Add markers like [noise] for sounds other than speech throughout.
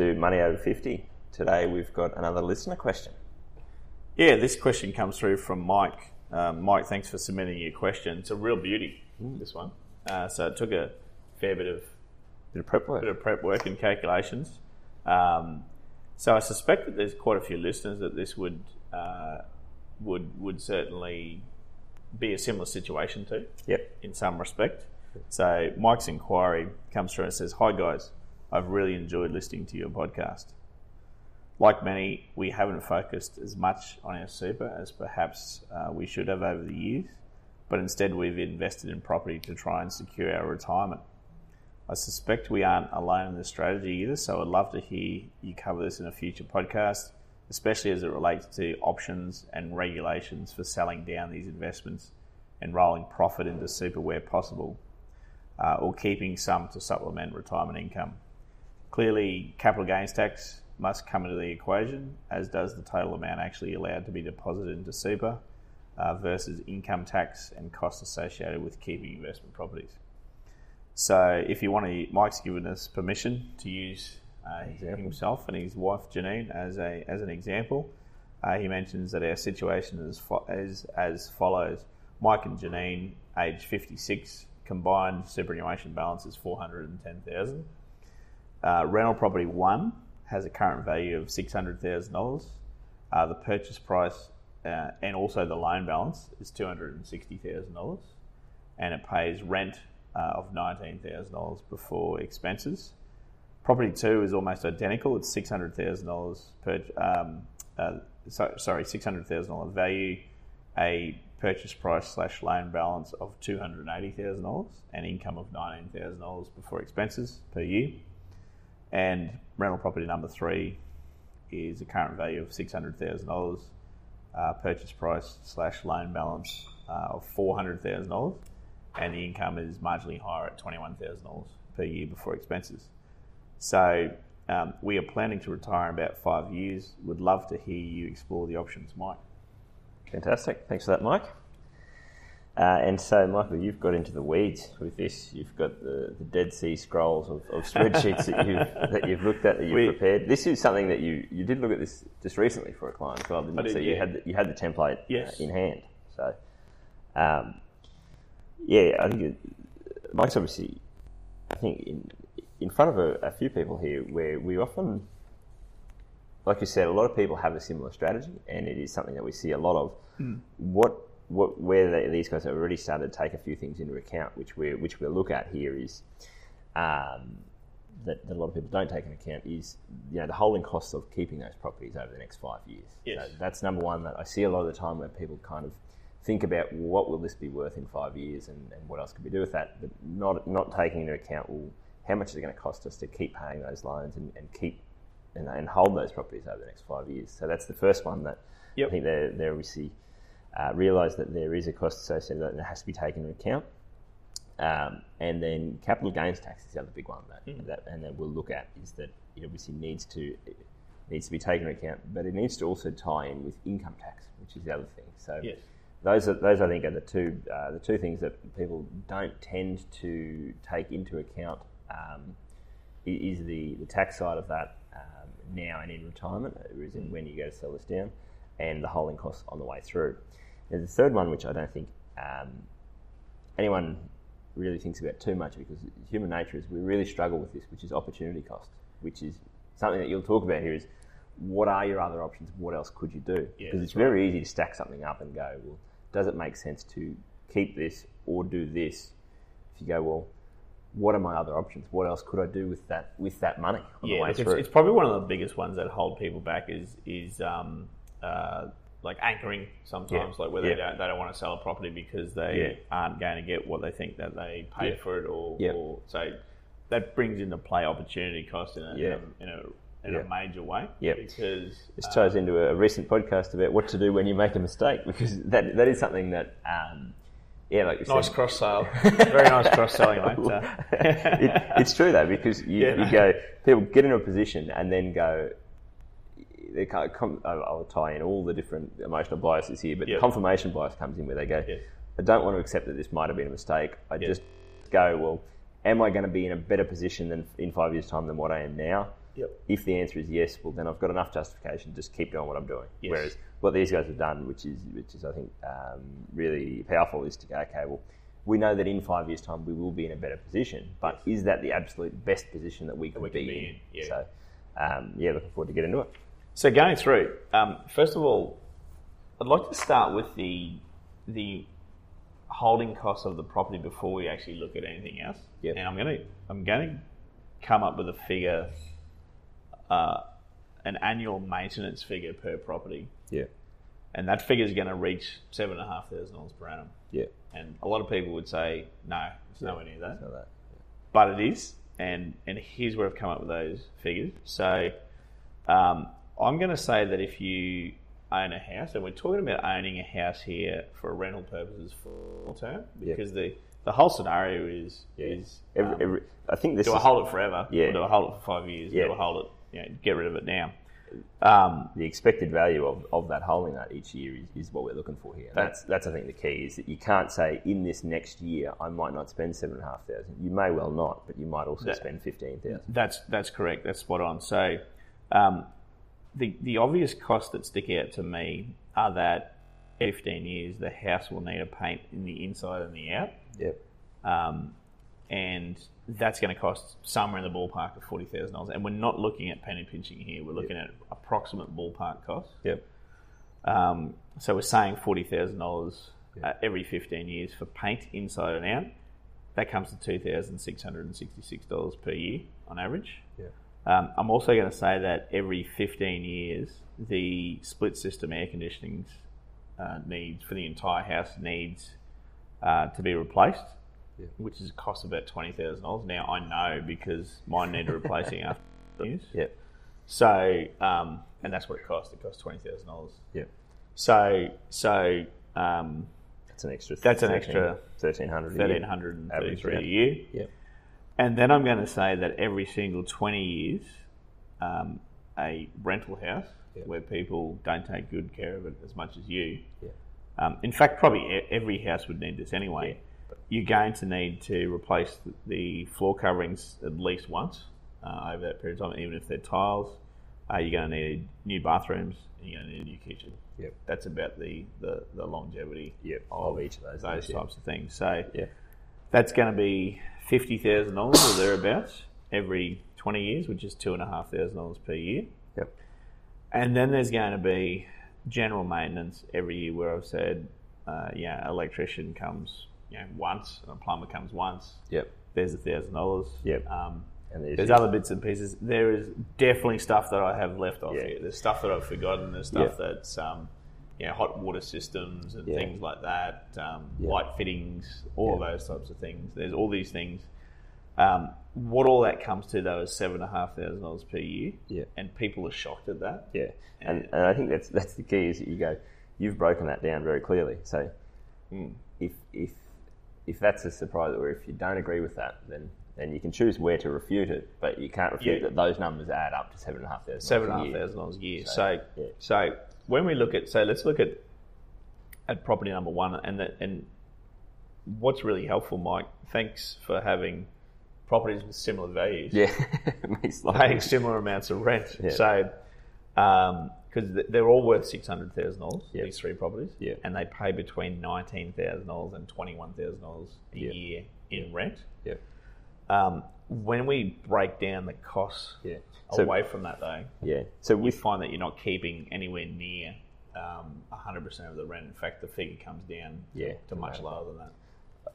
To Money Over 50. Today we've got another listener question. Yeah, this question comes through from Mike. Um, Mike, thanks for submitting your question. It's a real beauty, this one. Uh, so it took a fair bit of Bit of prep work. bit of prep work and calculations. Um, so I suspect that there's quite a few listeners that this would uh, would would certainly be a similar situation to. Yep. in some respect. So Mike's inquiry comes through and says, "Hi guys, I've really enjoyed listening to your podcast. Like many, we haven't focused as much on our super as perhaps uh, we should have over the years, but instead we've invested in property to try and secure our retirement. I suspect we aren't alone in this strategy either, so I'd love to hear you cover this in a future podcast, especially as it relates to options and regulations for selling down these investments and rolling profit into super where possible, uh, or keeping some to supplement retirement income. Clearly, capital gains tax must come into the equation, as does the total amount actually allowed to be deposited into super uh, versus income tax and costs associated with keeping investment properties. So, if you want to, Mike's given us permission to use uh, himself and his wife Janine as a as an example. Uh, he mentions that our situation is, fo- is as follows: Mike and Janine, age 56, combined superannuation balance is 410,000. Uh, rental property one has a current value of six hundred thousand dollars. Uh, the purchase price uh, and also the loan balance is two hundred and sixty thousand dollars, and it pays rent uh, of nineteen thousand dollars before expenses. Property two is almost identical. It's six hundred thousand dollars per. Um, uh, so, sorry, six hundred thousand dollar value, a purchase price slash loan balance of two hundred eighty thousand dollars, and income of nineteen thousand dollars before expenses per year. And rental property number three is a current value of six hundred thousand dollars, uh, purchase price slash loan balance uh, of four hundred thousand dollars, and the income is marginally higher at twenty one thousand dollars per year before expenses. So um, we are planning to retire in about five years. Would love to hear you explore the options, Mike. Fantastic. Thanks for that, Mike. Uh, and so, Michael, you've got into the weeds with this. You've got the, the Dead Sea Scrolls of, of spreadsheets that, you've, that you've looked at, that you've We- prepared. This is something that you, you did look at this just recently for a client as well, didn't I you? did, so you yeah. had the, you had the template uh, in hand. So, um, yeah, I think it, Mike's obviously, I think in in front of a, a few people here, where we often like you said, a lot of people have a similar strategy, and it is something that we see a lot of. What, what, where they, these guys have already started to take a few things into account, which we which we'll look at here is um, that, that a lot of people don't take into account is you know the holding costs of keeping those properties over the next five years. Yes. So that's number one that I see a lot of the time where people kind of think about what will this be worth in five years and, and what else could we do with that, but not not taking into account well how much is it going to cost us to keep paying those loans and, and keep and, and hold those properties over the next five years. So that's the first one that Yep. I think they're, they're obviously uh, realise that there is a cost associated with that and it has to be taken into account. Um, and then capital gains tax is the other big one that, Mm. that and that we'll look at is that it obviously needs to needs to be taken into account, but it needs to also tie in with income tax, which is the other thing. So Yes. those are those I think are the two uh, the two things that people don't tend to take into account. Um, is the, the tax side of that um, now and in retirement, or is in when you go to sell this down, and the holding costs on the way through. And the third one, which I don't think um, anyone really thinks about too much, because human nature is we really struggle with this, which is opportunity cost, which is something that you'll talk about here. Is what are your other options? What else could you do? Yeah, Because it's very easy to stack something up and go, well, does it make sense to keep this or do this? If you go, well, what are my other options? What else could I do with that with that money on the Yeah, way it's, through? it's probably one of the biggest ones that hold people back is is um, uh, like anchoring sometimes, like where they Yeah. don't they don't want to sell a property because they Yeah. aren't going to get what they think that they paid Yeah. for it, or, Yeah. or so that brings into play opportunity cost in a Yeah. in a, in a, in Yeah. a major way. Yeah. because This uh, ties into a recent podcast about what to do when you make a mistake, because that that is something that, um, yeah, like you nice said, cross sale, [laughs] very nice cross selling, mate. [laughs] It, it's true though because you, Yeah. you go people get into a position and then go. They come, I'll I'll tie in all the different emotional biases here, but the confirmation bias comes in where they go. I don't want to accept that this might have been a mistake. I Yeah. just go, well, am I going to be in a better position than in five years' time than what I am now? Yep. If the answer is yes, well then I've got enough justification to just keep doing what I'm doing. Yes. Whereas what these guys have done, which is which is I think um, really powerful, is to go, okay, well, we know that in five years' time we will be in a better position, but is that the absolute best position that we could we be, be in? in, yeah. So, um, yeah, looking forward to get into it. So going through, um, first of all, I'd like to start with the the holding costs of the property before we actually look at anything else. Yep. And I'm going to I'm going to come up with a figure, uh, an annual maintenance figure per property, Yeah, and that figure is going to reach seven and a half thousand dollars per annum. yeah, And a lot of people would say, no, it's nowhere near that that. but it is. And and here's where I've come up with those figures. So um, I'm going to say that if you own a house, and we're talking about owning a house here for rental purposes for long term, Yeah. because the the whole scenario is Yeah. is Every, um, every, I think this do I hold it forever? Yeah. Or do I hold it for five years? Yeah. Do I hold it? You know, get rid of it now. Um, the expected value of, of that holding that each year is, is what we're looking for here. And that's that's I think the key is that you can't say in this next year I might not spend seven and a half thousand. You may well not, but you might also That- spend fifteen thousand. That's that's correct. That's spot on. So, um, the the obvious costs that stick out to me are that 15 years the house will need a paint in the inside and the out, Yep. um, and that's going to cost somewhere in the ballpark of forty thousand dollars. And we're not looking at penny pinching here. We're looking at approximate ballpark cost. Yep. Um, so we're saying forty thousand dollars uh, every fifteen years for paint inside and out. That comes to two thousand six hundred and sixty-six dollars per year on average. Yeah. Um, I'm also going to say that every 15 years, the split system air conditioning uh, needs for the entire house needs uh, to be replaced, Yeah. which is a cost of about twenty thousand dollars. Now I know because mine needed replacing after [laughs] years. Yep. So, um, and that's what it cost. It cost twenty thousand dollars. Yep. So, so um, That's an extra. That's an extra thirteen hundred. thirteen hundred and thirty-three a year. Yep. And then I'm going to say that every single 20 years, um, a rental house Yeah. where people don't take good care of it as much as you. Yeah. Um, in fact, probably every house would need this anyway. You're going to need to replace the floor coverings at least once uh, over that period of time, even if they're tiles. Uh, you're going to need new bathrooms and you're going to need a new kitchen. Yep. That's about the, the, the longevity Yep. of, Of each of those those things, yeah. types of things. So Yeah. that's going to be fifty thousand dollars or thereabouts every twenty years, which is two and a half thousand dollars per year. Yep. And then there's going to be general maintenance every year, where I've said, uh, yeah, electrician comes, you know, once, and a plumber comes once. Yep. There's a thousand dollars. Yep. Um, And there's, there's other bits and pieces. There is definitely stuff that I have left off Yeah. here. There's stuff that I've forgotten. There's stuff Yeah. that's um, you know, hot water systems and Yeah. things like that, um, Yeah. light fittings, all of Yeah. those types of things. There's all these things. Um, what all that comes to though is seven and a half thousand dollars per year, Yeah. and people are shocked at that. Yeah, and, and I think that's that's the key is that you go, you've broken that down very clearly. So Mm. if if if that's a surprise, or if you don't agree with that, then then you can choose where to refute it, but you can't refute Yeah. that those numbers add up to seven and a half thousand dollars a year. thousand dollars a year. So, So, yeah. so when we look at, so let's look at at property number one, and that, and what's really helpful, Mike. Thanks for having properties with similar values, Yeah, [laughs] paying similar amounts of rent. Yeah. So, because they're all worth six hundred thousand dollars, Yeah. these three properties, Yeah. and they pay between nineteen thousand dollars and twenty one thousand dollars a Yeah. year in rent. Yeah, Um, when we break down the costs yeah. So away from that, though, yeah, so we find that you're not keeping anywhere near um, 100% of the rent. In fact, the figure comes down Yeah, to much right. lower than that.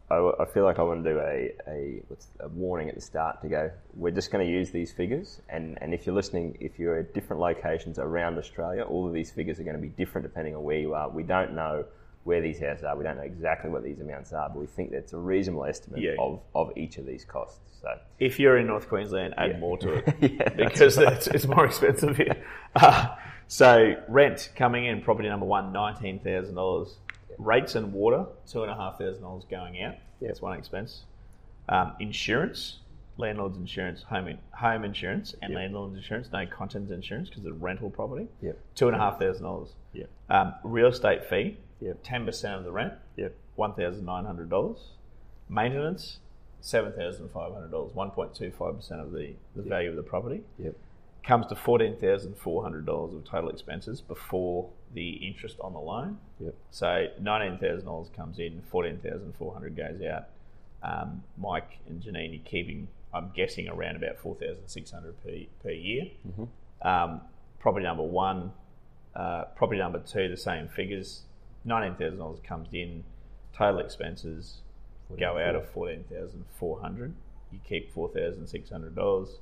I, I feel like I want to do a, a, a warning at the start to go, we're just going to use these figures. And, and if you're listening, if you're at different locations around Australia, all of these figures are going to be different depending on where you are. We don't know where these houses are. We don't know exactly what these amounts are, but we think that's a reasonable estimate Yeah. of, of each of these costs. So, If you're in North Queensland, add Yeah. more to it [laughs] Yeah, because it's, it's more expensive here. Uh, so rent coming in, property number one, nineteen thousand dollars. Rates and water, two and a half thousand dollars going out. That's one expense. Um, insurance, landlord's insurance, home in, home insurance, and Yep. landlord's insurance. No contents insurance because it's a rental property. Yep. Two and a half thousand dollars. Yep. Um, real estate fee, Yep. ten percent of the rent, yep. one thousand nine hundred dollars. Maintenance, seven thousand five hundred dollars. One point two five percent of the, the value of the property Yep. comes to fourteen thousand four hundred dollars of total expenses before the interest on the loan. Yep. So nineteen thousand dollars comes in, fourteen thousand four hundred goes out. Um, Mike and Janine are keeping, I'm guessing, around about four thousand six hundred per per year. Um, property number one, uh, property number two, the same figures. Nineteen thousand dollars comes in, total expenses go out of fourteen thousand four hundred. You keep four thousand six hundred dollars.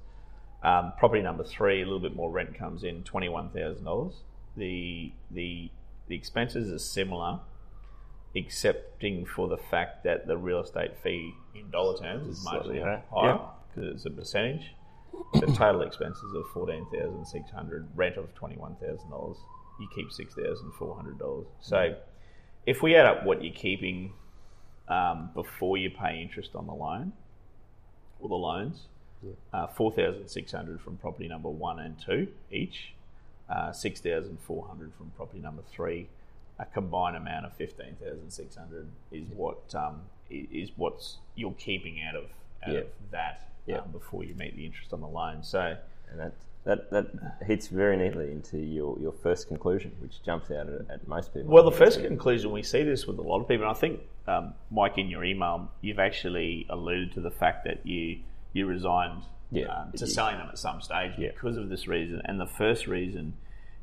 Um, property number three, a little bit more rent comes in, twenty one thousand dollars. The the the expenses are similar, excepting for the fact that the real estate fee in dollar terms is Slightly higher. higher Yeah. because it's a percentage. The total expenses of fourteen thousand six hundred, rent of twenty one thousand dollars. You keep six thousand four hundred dollars. So, if we add up what you're keeping um, before you pay interest on the loan or the loans, uh, four thousand six hundred from property number one and two each, uh, six thousand four hundred from property number three. A combined amount of fifteen thousand six hundred is what um, is what's you're keeping out of out Yeah. of that Yeah. um, before you meet the interest on the loan. So And that, that, that hits very neatly into your, your first conclusion, which jumps out at, at most people. Well, the first conclusion we see this with a lot of people, and I think um, Mike, in your email, you've actually alluded to the fact that you you resigned Yeah. um, to Yeah. selling them at some stage Yeah. because of this reason. And the first reason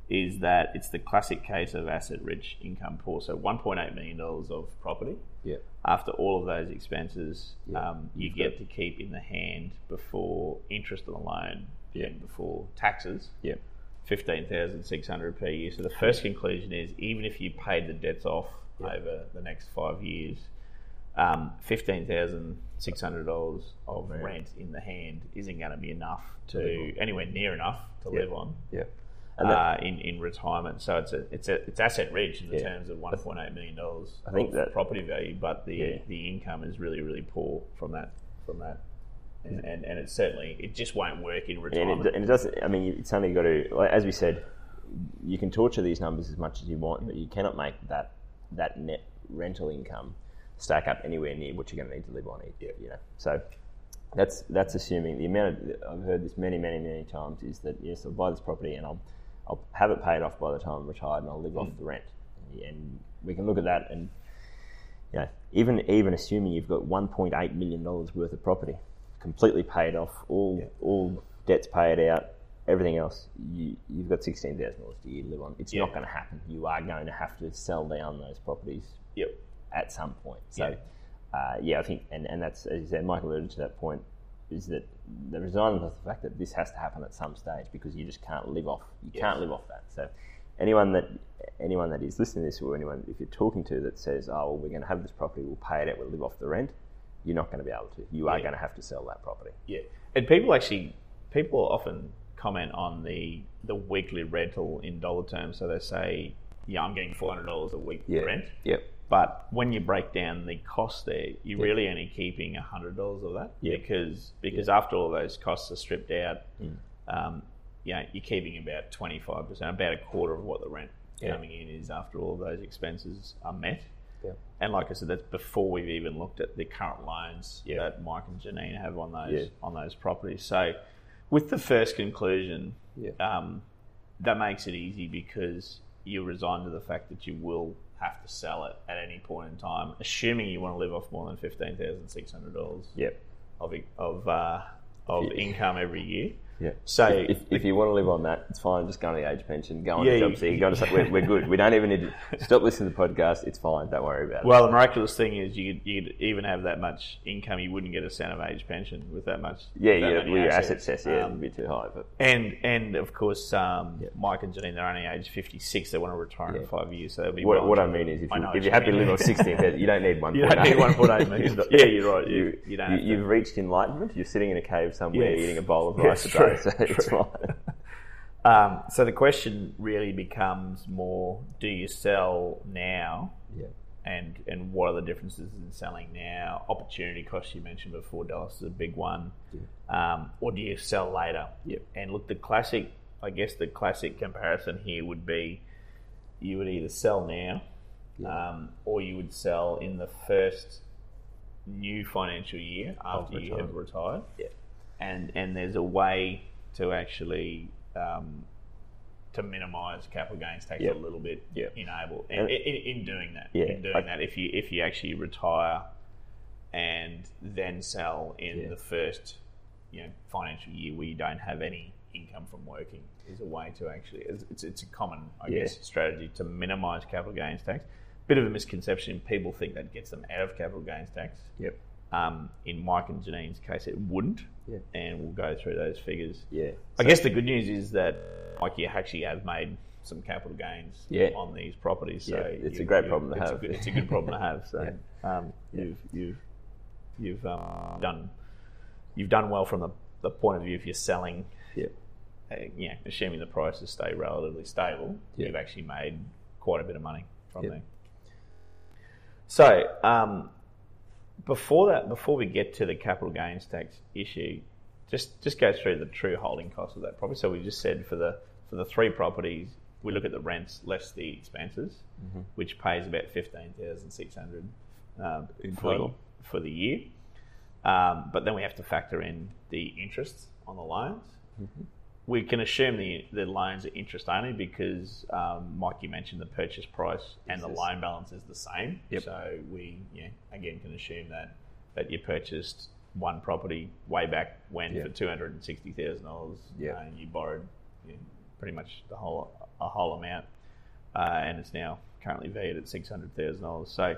is that it's the classic case of asset rich, income poor. So one point eight million dollars of property. Yeah. After all of those expenses, um, you get to keep in the hand before interest on the loan Yeah. before taxes Yeah. fifteen thousand six hundred per year. So the first conclusion is even if you paid the debts off over the next five years, um, fifteen thousand six hundred dollars of Rent. rent in the hand isn't going to be enough to anywhere near enough to Yeah. live on. Yeah. Uh, in, in retirement, so it's a, it's a, it's asset rich in the Yeah. terms of one point eight million dollars. I think that- property value, but the Yeah. the income is really really poor from that from that, and, and, and it certainly it just won't work in And retirement. it, and it doesn't. I mean, it's only got to, like, as we said, you can torture these numbers as much as you want, but you cannot make that that net rental income stack up anywhere near what you're going to need to live on. Either, You know, so that's that's assuming the amount of I've heard this many, many, many times is that yes, I'll buy this property and I'll I'll have it paid off by the time I'm retired and I'll live off mm. the rent. And we can look at that and you know, even even assuming you've got 1.8 million dollars worth of property completely paid off, all all debts paid out, everything else, you you've got sixteen thousand dollars a year to live on. It's Yeah. not going to happen. You are going to have to sell down those properties yep. at some point. So, Yeah. uh, yeah, I think, and, and that's as you said, Michael alluded to that point, is that the resigned with the fact that this has to happen at some stage because you just can't live off. You Yes. can't live off that. So, anyone that anyone that is listening to this, or anyone if you're talking to that says, "Oh, well, we're going to have this property, we'll pay it out, we'll live off the rent," you're not going to be able to. You are Yeah. going to have to sell that property. Yeah, and people actually people often comment on the the weekly rental in dollar terms. So they say, "Yeah, I'm getting four hundred dollars a week rent." Yep. But when you break down the cost there, you're Yeah. really only keeping hundred dollars of that Yeah. because because after all those costs are stripped out, Mm. um, yeah, you're keeping about twenty five percent, about a quarter of what the rent Yeah. coming in is after all of those expenses are met. Yeah. And like I said, that's before we've even looked at the current loans Yeah. that Mike and Janine have on those Yeah. on those properties. So, with the first conclusion, Yeah. um, that makes it easy because you resign to the fact that you will have to sell it at any point in time, assuming you want to live off more than fifteen thousand six hundred dollars Yep. of of uh, of income every year. Yeah. So if, if, if you want to live on that, it's fine. Just go on the age pension, go on Yeah, the job seeker, go to, we're, we're good. We don't even need to stop listening to the podcast. It's fine. Don't worry about it. Well, the miraculous thing is you could, you could even have that much income, you wouldn't get a cent of age pension with that much. yeah, that yeah, well, your assets. asset test, yeah, Um, it'd be too high. But and and of course, um, Mike and Janine, they're only age fifty six. They want to retire in five years, so be. what, what I mean is, if, you, if you're happy to live on 16, you don't need [laughs] one. You don't need one point eight million. [laughs] Yeah, you're right. You, You, don't. you, have reached enlightenment. You're sitting in a cave somewhere eating a bowl of rice [laughs] true, [laughs] so it's true. fine. [laughs] Um, so the question really becomes more: Do you sell now? Yeah. And and what are the differences in selling now? Opportunity cost you mentioned before, Dallas is a big one. Um, or do you sell later? Yep. And look, the classic, I guess the classic comparison here would be you would either sell now, um, or you would sell in the first new financial year after you have retired. Yeah. And and there's a way to actually um, to minimise capital gains tax Yep. a little bit. Yep. Enable in, in, in doing that. Yeah, In doing I- that, if you if you actually retire and then sell in Yeah. the first you know financial year where you don't have any income from working is a way to actually it's it's, it's a common I Yeah. guess strategy to minimise capital gains tax. Bit of a misconception. People think that gets them out of capital gains tax. Yep. Um, in Mike and Janine's case, it wouldn't. Yeah. And we'll go through those figures. Yeah. I guess the good news is that Mike, you actually have made some capital gains Yeah. on these properties. So Yeah, it's a great you- problem to it's a have. good- it's a good problem to [laughs] have. So Yeah. um, you've you've you've um, done you've done well from the, the point of view if you're selling. Yeah. Uh, you know, assuming the prices stay relatively stable, Yeah. you've actually made quite a bit of money from Yeah. there. So, um, before that, before we get to the capital gains tax issue, just just go through the true holding cost of that property. So we just said for the for the three properties, we look at the rents less the expenses, Mm-hmm. which pays about fifteen thousand six hundred um, In for, total. for the year. Um, but then we have to factor in the interest on the loans. Mm-hmm. We can assume the, the loans are interest only because, um, Mike, you mentioned the purchase price and the loan balance is the same. Yep. So we, know, again, can assume that, that you purchased one property way back when for two hundred and sixty thousand dollars, Yep. and you borrowed you know, pretty much the whole a whole amount, uh, and it's now currently valued at six hundred thousand dollars. So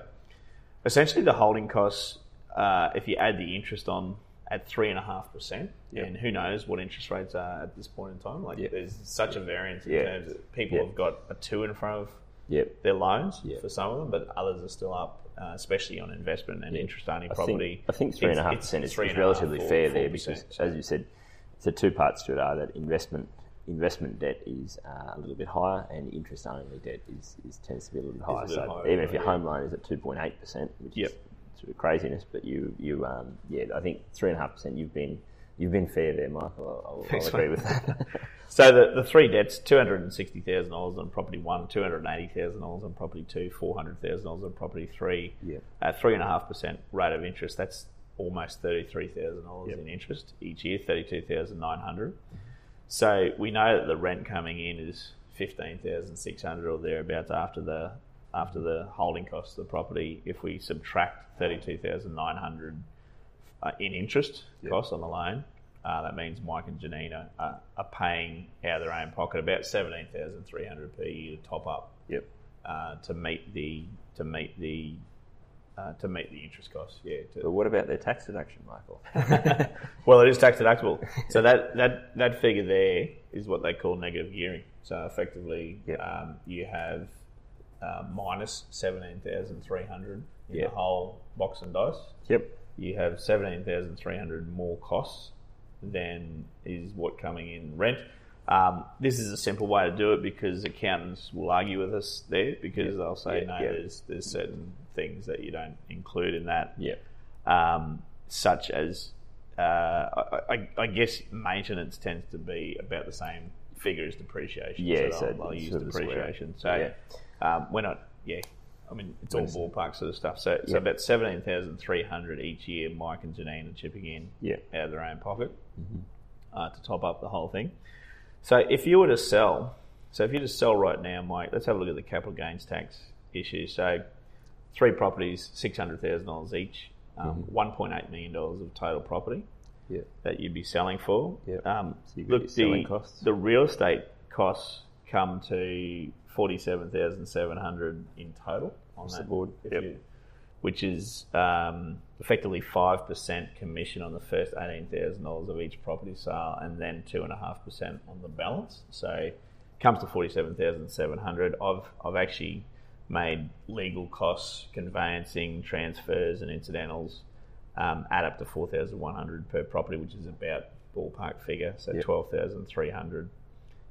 essentially, the holding costs, uh, if you add the interest on at three and a half percent, and who knows what interest rates are at this point in time. Like Yep. there's such a variance in terms of people have got a two in front of Yep. their loans for some of them, but others are still up, uh, especially on investment and interest only I property. think, I think three and a half percent is, is and half relatively fair 4%, there because, so- as you said, the two parts to it are that investment investment debt is uh, a little bit higher and interest only debt is, is tends to be a little bit higher. bit so higher, even if your yeah. home loan is at two point eight percent, which Yep. is sort of craziness, but you you um, yeah, I think three and a half percent. You've been you've been fair there, Michael. I'll, I'll, Thanks, I'll agree mate. with that. [laughs] So the, the three debts: two hundred and sixty thousand dollars on property one, two hundred and eighty thousand dollars on property two, four hundred thousand dollars on property three. Yeah. At three and a half percent rate of interest, that's almost thirty three thousand dollars Yep. in interest each year, thirty two thousand nine hundred. So we know that the rent coming in is fifteen thousand six hundred or thereabouts after the after the holding costs of the property. If we subtract thirty two thousand nine hundred uh, in interest costs on the loan. Uh, that means Mike and Janine are, are paying out of their own pocket about seventeen thousand three hundred per year to top up yep. uh, to meet the to meet the uh, to meet the interest costs. Yeah. But what about their tax deduction, Michael? [laughs] well, it is tax deductible. So that, that that figure there is what they call negative gearing. So effectively, Yep. um, you have uh, minus seventeen thousand three hundred in Yep. the whole box and dice. yep. you have 17,300 more costs than is what coming in rent. Um, this is a simple way to do it because accountants will argue with us there because they'll say, Yeah, no, there's, there's certain things that you don't include in that, Yep. um, such as, uh, I, I, I guess maintenance tends to be about the same figure as depreciation. Yeah, so so they'll, they'll use sort of a square. depreciation. So Yeah. Um, we're not, yeah. I mean, it's all ballpark sort of stuff. So, so Yeah. about seventeen thousand three hundred each year. Mike and Janine are chipping in Yeah. out of their own pocket Mm-hmm. uh, to top up the whole thing. So, if you were to sell, so if you just sell right now, Mike, let's have a look at the capital gains tax issue. So, three properties, six hundred thousand dollars each, um, Mm-hmm. one point eight million dollars of total property. Yeah. that you'd be selling for. Yep. Um, So look, the, costs. the real estate costs come to forty-seven thousand seven hundred in total on Across that the board. Yep. you- which is um, effectively five percent commission on the first eighteen thousand dollars of each property sale, and then two and a half percent on the balance. So, it comes to forty-seven thousand seven hundred. I've I've actually made legal costs, conveyancing, transfers, and incidentals um, add up to four thousand one hundred per property, which is about ballpark figure. So Yep. twelve thousand three hundred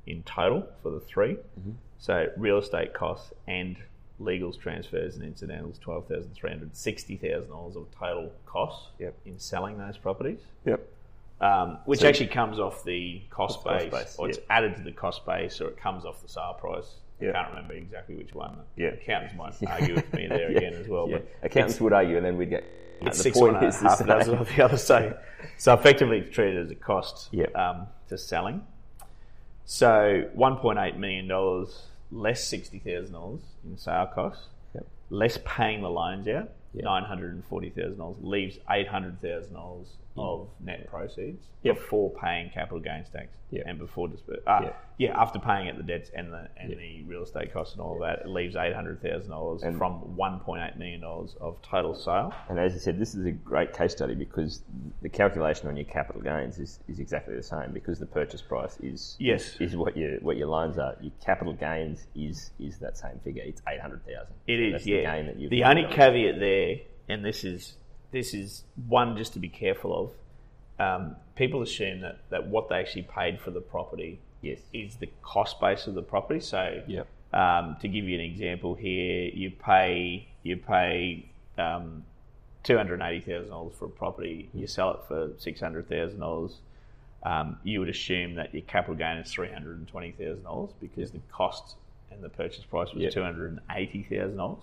in total for the 3 Mm-hmm. So real estate costs and legals, transfers, and incidentals twelve thousand three hundred, sixty thousand dollars of total costs Yep. in selling those properties. Yep. Um, which So- actually comes off the cost cost base, base, or it's yep. added to the cost base, or it comes off the sale price. Yep. I can't remember exactly which one. Yeah. Accountants might [laughs] argue with me there [laughs] Yeah. again as well. Yeah. But Accountants would argue, and then we'd get. it's the six point one is the half same. dozen [laughs] of the other side. So effectively, it's treated as a cost Yep. um, to selling. So one point eight million dollars less sixty thousand dollars in sale costs, Yep. less paying the loans out, Yep. nine hundred and forty thousand dollars leaves eight hundred thousand dollars of net proceeds Yep. before paying capital gains tax Yep. and before disper- uh, Yep. yeah after paying at the debts and the and the real estate costs and all that it leaves eight hundred thousand dollars from one point eight million dollars of total sale. And as you said, this is a great case study because the calculation on your capital gains is, is exactly the same because the purchase price is Yes. is what your what your loans are. Your capital gains is is that same figure. It's eight hundred thousand. It is, That's yeah. The, gain that you've the only on. caveat there, and this is this is one just to be careful of. Um, people assume that, that what they actually paid for the property Yes. is the cost base of the property. So, Yep. um, to give you an example here, you pay you pay um, two hundred eighty thousand dollars for a property. You sell it for six hundred thousand dollars. Um, you would assume that your capital gain is three hundred and twenty thousand dollars because the cost and the purchase price was Yep. two hundred and eighty thousand dollars.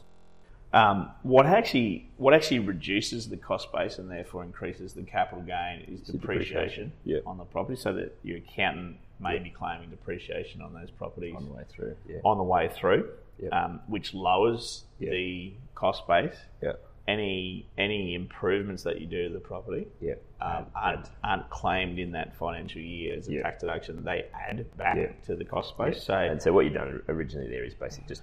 Um, what actually what actually reduces the cost base and therefore increases the capital gain is depreciation depreciation. On the property, so that your accountant may be claiming depreciation on those properties on the way through. Yeah. on the way through, um, which lowers the cost base. Any any improvements that you do to the property Yeah. um, aren't aren't claimed in that financial year as a Yeah. tax deduction. They add back Yeah. to the cost base. So And so what you've done originally there is basically just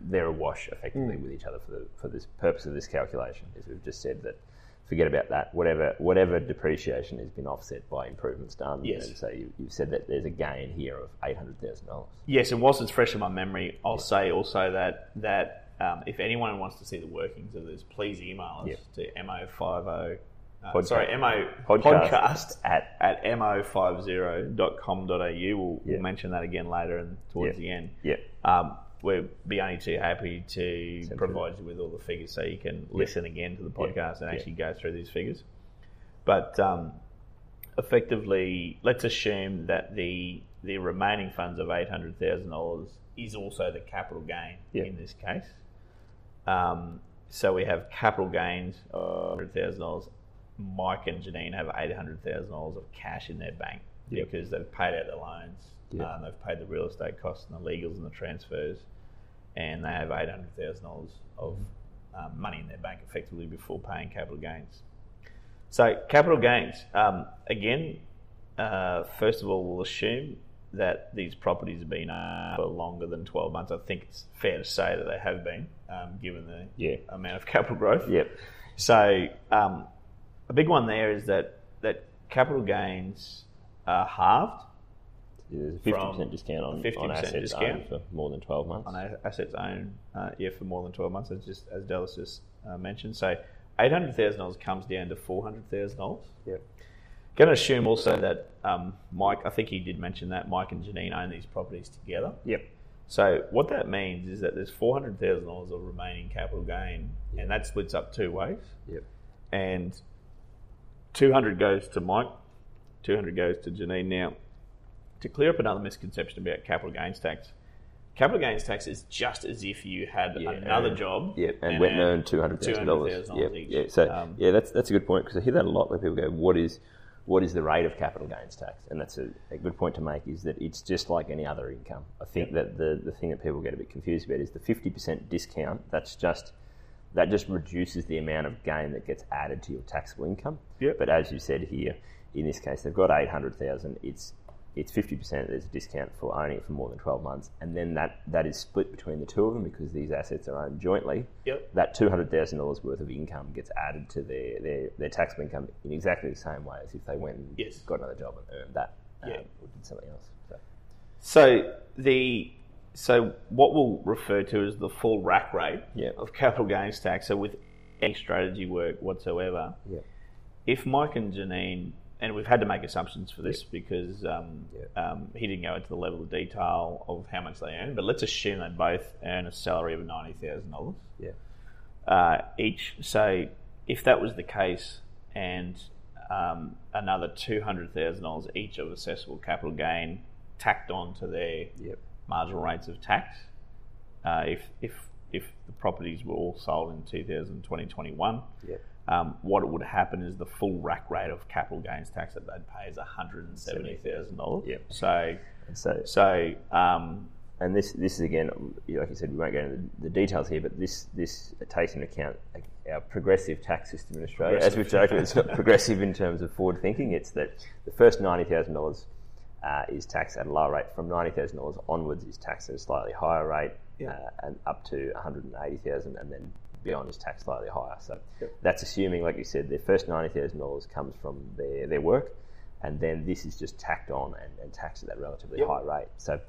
they're a wash effectively with each other for the, for this purpose of this calculation. Is we've just said that forget about that. Whatever whatever depreciation has been offset by improvements done. Yes. And so you, you've said that there's a gain here of eight hundred thousand dollars. Yes, and whilst it's fresh in my memory, I'll say also that that um, if anyone wants to see the workings of this, please email us Yep. to mo50. Uh, Podcast. sorry, mo Podcast podcast, at- at mo50.com.au. We'll, Yeah. we'll mention that again later and towards Yeah. the end. Yeah. Um, we'd be only too happy to Send provide you with all the figures so you can listen again to the podcast and actually go through these figures. But um, effectively, let's assume that the the remaining funds of eight hundred thousand dollars is also the capital gain Yeah. in this case. Um, so we have capital gains of hundred thousand dollars. Mike and Janine have eight hundred thousand dollars of cash in their bank Yep. because they've paid out the loans, Yep. um, they've paid the real estate costs and the legals and the transfers, and they have eight hundred thousand dollars of um, money in their bank effectively before paying capital gains. So capital gains um, again. Uh, first of all, we'll assume that these properties have been uh, for longer than twelve months. I think it's fair to say that they have been, um, given the Yeah. amount of [laughs] capital growth. Yep. So um, a big one there is that that capital gains are halved There's a fifty percent discount on, 50% on assets discount. owned for more than twelve months. on assets owned, uh, yeah, for more than twelve months, as just as Dallas just uh, mentioned. So eight hundred thousand dollars comes down to four hundred thousand dollars. Yep. Going to assume also that um, Mike, I think he did mention that Mike and Janine own these properties together. Yep. So what that means is that there's four hundred thousand dollars of remaining capital gain, and that splits up two ways. Yep. And two hundred goes to Mike, two hundred goes to Janine. Now, to clear up another misconception about capital gains tax, capital gains tax is just as if you had Yeah, another earned- job. Yep, and, went and earned two hundred thousand dollars. $200,000 Yep, yeah. So Um, yeah, that's that's a good point because I hear that a lot where people go, "What is what is the rate of capital gains tax?" And that's a, a good point to make. Is that it's just like any other income. I think that the the thing that people get a bit confused about is the fifty percent discount. That's just that just reduces the amount of gain that gets added to your taxable income. Yep. But as you said here, in this case, they've got eight hundred thousand. It's it's fifty percent. There's a discount for owning it for more than twelve months, and then that, that is split between the two of them because these assets are owned jointly. Yep. That two hundred thousand dollars worth of income gets added to their, their, their taxable income in exactly the same way as if they went and Yes. got another job and earned that um, Yeah. or did something else. So. So the so what we'll refer to as the full rack rate Yeah. of capital gains tax. So with any strategy work whatsoever, Yeah. if Mike and Janine, and we've had to make assumptions for this because um, Yeah. um, he didn't go into the level of detail of how much they earn, but let's assume they both earn a salary of ninety thousand dollars Yeah. uh, each. So if that was the case, and um, another two hundred thousand dollars each of assessable capital gain tacked on to their Yep. marginal rates of tax, uh, if if if the properties were all sold in 2020 21, Yep. Um, what would happen is the full rack rate of capital gains tax that they'd pay is $170,000. Yep. So, so so um, and this this is again, like you said, we won't go into the, the details here, but this this takes into account our progressive tax system in Australia. As we've joked, it's not progressive in terms of forward thinking. It's that the first ninety thousand dollars uh, is taxed at a lower rate. From ninety thousand dollars onwards is taxed at a slightly higher rate, Yeah. uh, and up to one hundred and eighty thousand, and then beyond is taxed slightly higher. So that's assuming, like you said, their first ninety thousand dollars comes from their their work, and then this is just tacked on and, and taxed at that relatively Yep. high rate. So.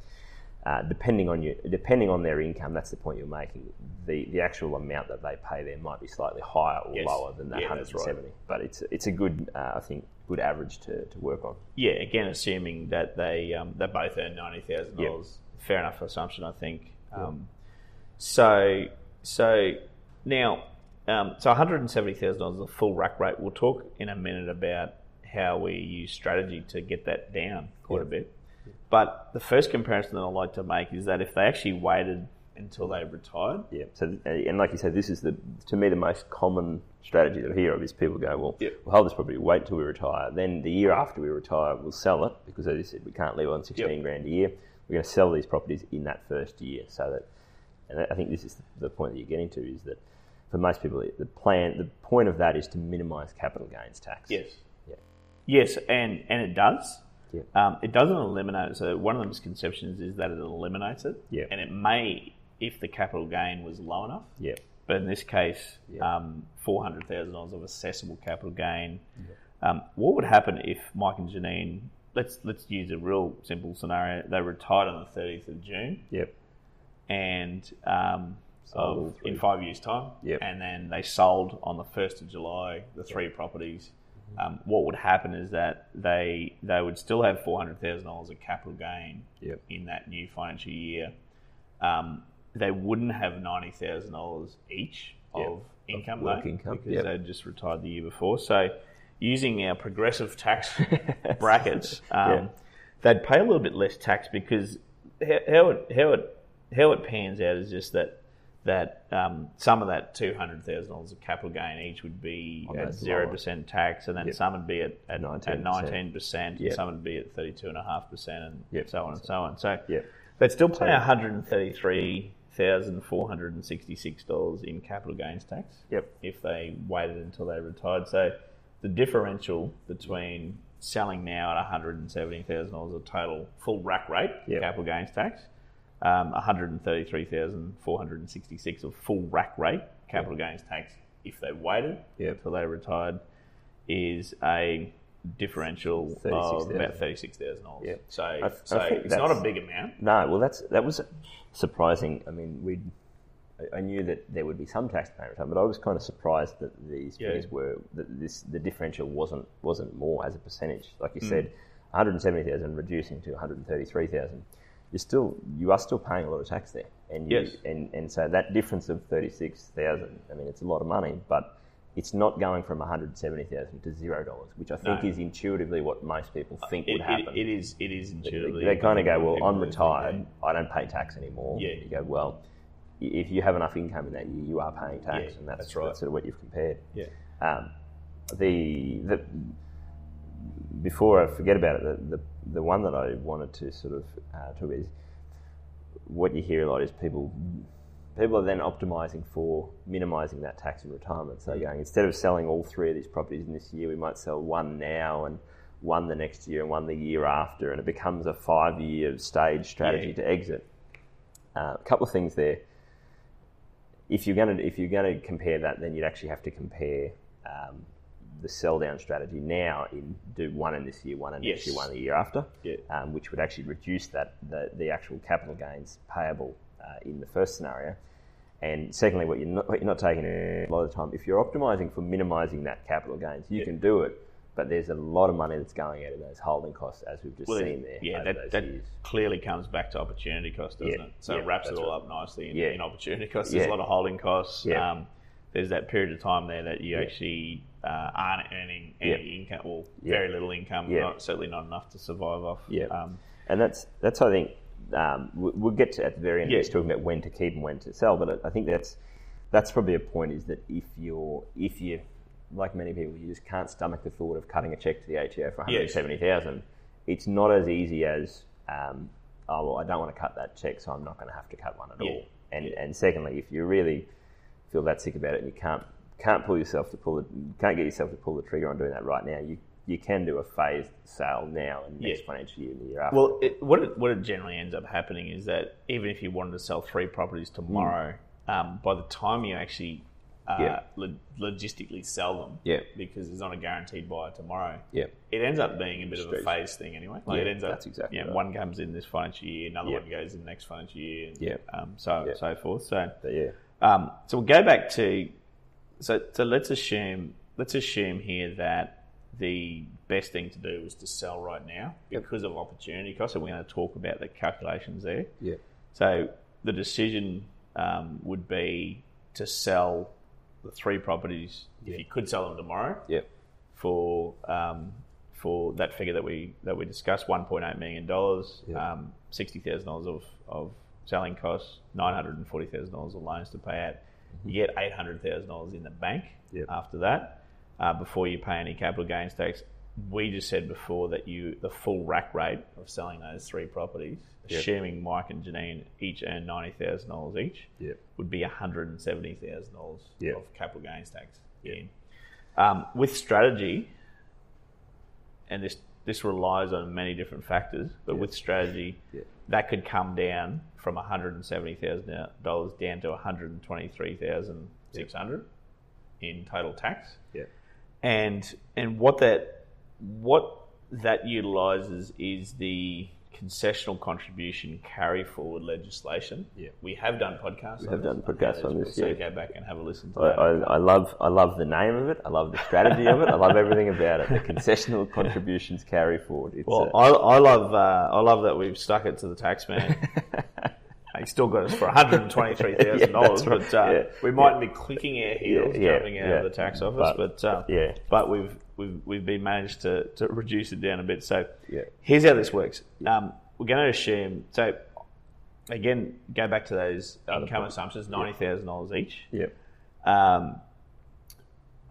Uh, depending on you, depending on their income, that's the point you're making. The the actual amount that they pay there might be slightly higher or Yes. lower than that Yeah, that's 170. But it's it's a good, uh, I think, good average to, to work on. yeah, again, assuming that they um, they both earn $90,000. Fair enough assumption, I think. Um, So, so now, um, so $170,000 is a full rack rate. We'll talk in a minute about how we use strategy to get that down quite a bit. But the first comparison that I like to make is that if they actually waited until they retired, Yeah. So uh, and like you said, this is the to me the most common strategy that I hear of is people go, well, we'll hold this property, wait until we retire. Then the year after we retire, we'll sell it because, as you said, we can't live on 16 Yep. grand a year. We're going to sell these properties in that first year, so that. And I think this is the point that you're getting to is that for most people, the plan, the point of that is to minimise capital gains tax. Yes. Yeah. Yes, and, and it does. Yeah. Um, it doesn't eliminate it. So one of the misconceptions is that it eliminates it. Yeah. And it may if the capital gain was low enough. Yeah. But in this case, Yeah. um, $400,000 of assessable capital gain. Um, what would happen if Mike and Janine, let's, let's use a real simple scenario, they retired on the 30th of June Yep. and um, of, in five years' time, Yep. and then they sold on the first of July the three properties. Um, what would happen is that they they would still have four hundred thousand dollars of capital gain Yep. in that new financial year. Um, they wouldn't have ninety thousand dollars each Yep. of income though, income, because yep. they'd just retired the year before. So, using our progressive tax [laughs] brackets, um, Yeah. they'd pay a little bit less tax because how, how it how it how it pans out is just that that um, some of that two hundred thousand dollars of capital gain each would be On at zero lower. percent tax, and then Yep. some would be at at 19%. nineteen percent, Yep. and some would be at thirty two and a half percent, and Yep. so on and so on. So Yep. they'd still pay one hundred and thirty three thousand four hundred and sixty six dollars in capital gains tax Yep. if they waited until they retired. So the differential between selling now at one hundred and seventy thousand dollars of total full rack rate Yep. capital gains tax, um, one hundred and thirty three thousand four hundred and sixty six of full rack rate capital gains tax if they waited Yep. until they retired is a differential of 36,000. about thirty six thousand dollars. Yep. So, I- I so think it's not a big amount. No, well, that's that was surprising. I mean, we I knew that there would be some tax payment, time, but I was kind of surprised that these Yeah. figures were that this the differential wasn't wasn't more as a percentage. Like you said, one hundred seventy thousand reducing to one hundred thirty three thousand. You're still you are still paying a lot of tax there, and you, Yes. and and so that difference of thirty six thousand. I mean, it's a lot of money, but. It's not going from one hundred seventy thousand to zero dollars, which I think No. is intuitively what most people think It, would it, happen. it is. It is intuitively. They kind of go, well, I'm think retired. I don't pay tax anymore. Yeah. You go, well, if you have enough income in that year, you are paying tax, Yeah, and that's, that's right. that's sort of what you've compared. Yeah. Um, the the before I forget about it, the, the the one that I wanted to sort of uh, talk about is what you hear a lot is people people are then optimising for minimising that tax in retirement. So going instead of selling all three of these properties in this year, we might sell one now and one the next year and one the year after, and it becomes a five-year stage strategy Yeah. to exit. Uh, a couple of things there. If you're going to if you're going to compare that, then you'd actually have to compare um, the sell down strategy now in do one in this year, one in next year, one the year after, Yeah. um, which would actually reduce that the, the actual capital gains payable uh, in the first scenario. And secondly, what you're not what you're not taking a lot of the time, if you're optimizing for minimizing that capital gains, you Yeah. can do it, but there's a lot of money that's going out of those holding costs, as we've just Well, seen there. yeah, that, that clearly comes back to opportunity cost, doesn't Yeah, it? So it wraps it all right. up nicely in, in opportunity costs. There's a lot of holding costs. Um, there's that period of time there that you Yeah. actually uh, aren't earning any income, or Yeah. very little income, Yeah. not, certainly not enough to survive off. Yeah. Um, And that's that's I think um, we- we'll get to at the very end Yeah. of this talking about when to keep and when to sell. But I think that's that's probably a point is that if you're if you like many people you just can't stomach the thought of cutting a check to the ATO for one hundred seventy thousand, it's not as easy as um, oh well I don't want to cut that check so I'm not going to have to cut one at Yeah. all. And Yeah. and secondly, if you're really feel that sick about it and you can't can't pull yourself to pull it can't get yourself to pull the trigger on doing that right now, you you can do a phased sale now and next Yeah. financial year and the year after. Well, it, what it, what it generally ends up happening is that even if you wanted to sell three properties tomorrow, um, by the time you actually uh. Yeah. lo- logistically sell them, Yeah. because there's not a guaranteed buyer tomorrow, yeah. it ends up being a bit of a Straight. phase thing anyway. Like Yeah, it ends up, that's exactly know, right. one comes in this financial year, another Yeah. one goes in next financial year, and Yeah. um, so Yeah. so forth. So, But yeah. Um, so we'll go back to so so let's assume let's assume here that the best thing to do is to sell right now because of opportunity cost. And we're going to talk about the calculations there. Yeah. So the decision um, would be to sell the three properties if you could sell them tomorrow Yeah. for um, for that figure that we that we discussed, one point eight million dollars, Yeah. um, sixty thousand dollars of of selling costs, nine hundred and forty thousand dollars of loans to pay out. You get eight hundred thousand dollars in the bank Yep. after that, uh, before you pay any capital gains tax. We just said before that you the full rack rate of selling those three properties, Yep. assuming Mike and Janine each earn ninety thousand dollars each, Yeah. would be hundred and seventy thousand dollars Yep. of capital gains tax in. Um, with strategy, and this this relies on many different factors, but with strategy. That could come down from one hundred and seventy thousand dollars down to one hundred and twenty three thousand six hundred in total tax. Yeah. And and what that what that utilises is the concessional contribution carry forward legislation. Yeah. We have done podcasts. We have done podcasts on this, So yeah. go back and have a listen to I, that. I, I love I love the name of it. I love the strategy of it. I love everything about it. The concessional [laughs] contributions carry forward. It's, Well, uh, I, I love uh, I love that we've stuck it to the tax man. [laughs] he still got us for one hundred and twenty three thousand dollars, [laughs] Yeah, but uh. Yeah. we mightn't be clicking our heels Yeah, yeah, jumping out yeah. of the tax office. But, But, uh, yeah. but we've we've we've been managed to, to reduce it down a bit. So Yeah. here's how this works. Um, we're going to assume so. Again, go back to those income points. assumptions: ninety thousand dollars each. yeah. Um,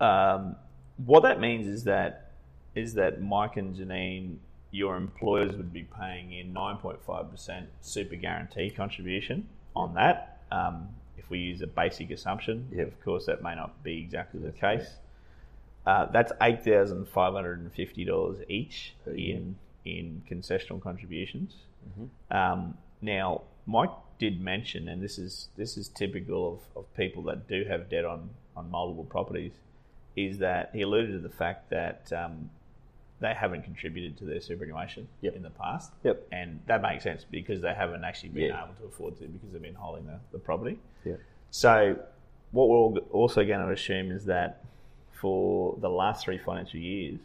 um, what that means is that is that Mike and Janine, your employers would be paying in nine point five percent super guarantee contribution on that. Um, if we use a basic assumption, Yep. of course that may not be exactly the case. Uh, that's eight thousand five hundred and fifty dollars each in in concessional contributions. Um, now, Mike did mention, and this is this is typical of, of people that do have debt on, on multiple properties, is that he alluded to the fact that um, they haven't contributed to their superannuation Yep. in the past. Yep. And that makes sense because they haven't actually been Yeah. able to afford to because they've been holding the, the property. Yeah. So, what we're also going to assume is that for the last three financial years,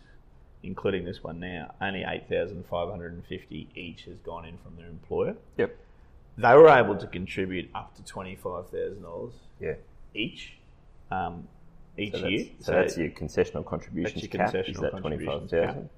including this one now, only 8,550 each has gone in from their employer. Yep. They were able to contribute up to $25,000 Yeah. each um, each So year. that's, so that's your concessional contributions your cap. concessional is that twenty five thousand?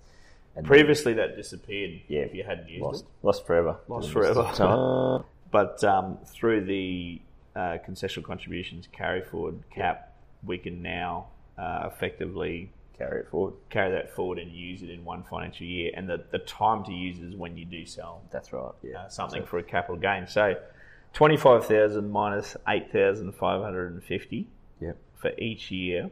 five Previously, that disappeared Yeah. if you hadn't used lost it. lost forever. Lost forever. miss the time. [laughs] But um, through the uh, concessional contributions carry forward cap, we can now uh, effectively Carry it forward. carry that forward and use it in one financial year. And the, the time to use it is when you do sell That's right. Yeah. uh, something for a capital gain. So twenty-five thousand minus eight thousand five hundred and fifty Yep. For each year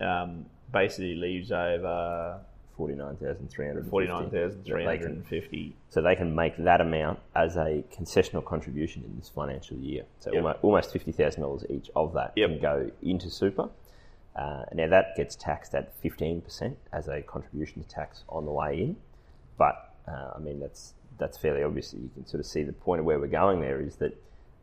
um, basically leaves over Forty-nine thousand three hundred. forty-nine thousand three hundred and fifty. So they can make that amount as a concessional contribution in this financial year. So Yep. almost, almost fifty thousand dollars each of that Yep. can go into super. Uh, now that gets taxed at fifteen percent as a contribution to tax on the way in. But uh, I mean that's that's fairly obvious. You can sort of see the point of where we're going. There is that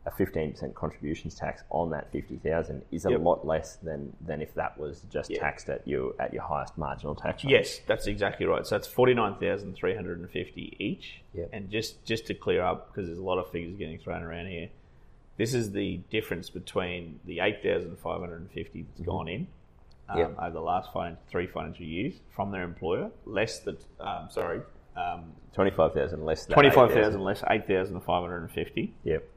a fifteen percent contributions tax on that fifty thousand is a Yep. lot less than, than if that was just Yeah. taxed at your at your highest marginal tax rate. Yes, that's exactly right. So that's forty-nine thousand three hundred and fifty each. Yep. And just just to clear up, because there's a lot of figures getting thrown around here, this is the difference between the eight thousand five hundred and fifty that's gone in um, Yep. over the last finan- three financial years from their employer, less the um, sorry, um, twenty-five thousand less. than twenty-five 8,000. less eight thousand five hundred and fifty. Yep.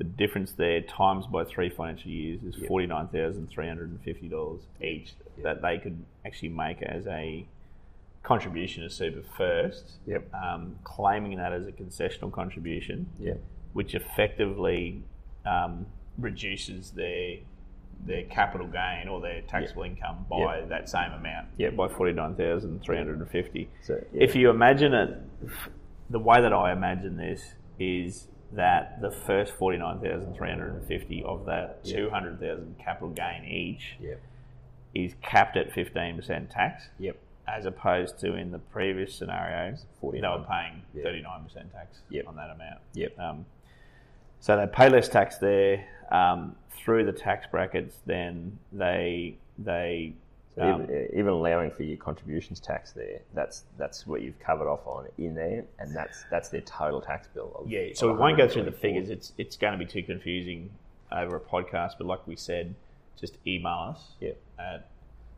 The difference there times by three financial years is forty nine thousand three hundred and fifty dollars each that they could actually make as a contribution to super first. Yep. Um, claiming that as a concessional contribution, Yep. which effectively um, reduces their their capital gain or their taxable income by Yep. that same amount. Yep. By forty nine thousand three hundred and fifty. So, yeah. If you imagine it, the way that I imagine this is that the first forty nine thousand three hundred and fifty of that two hundred thousand capital gain each Yep. is capped at fifteen percent tax, Yep. as opposed to in the previous scenarios, they were paying nine percent tax Yep. on that amount. Yep. Um, so they pay less tax there um, through the tax brackets. Then they they So um, even, even allowing for your contributions tax there, that's that's what you've covered off on in there, and that's that's their total tax bill. Of, Yeah, so we won't go through the figures. It's it's going to be too confusing over a podcast. But like we said, just email us Yep. at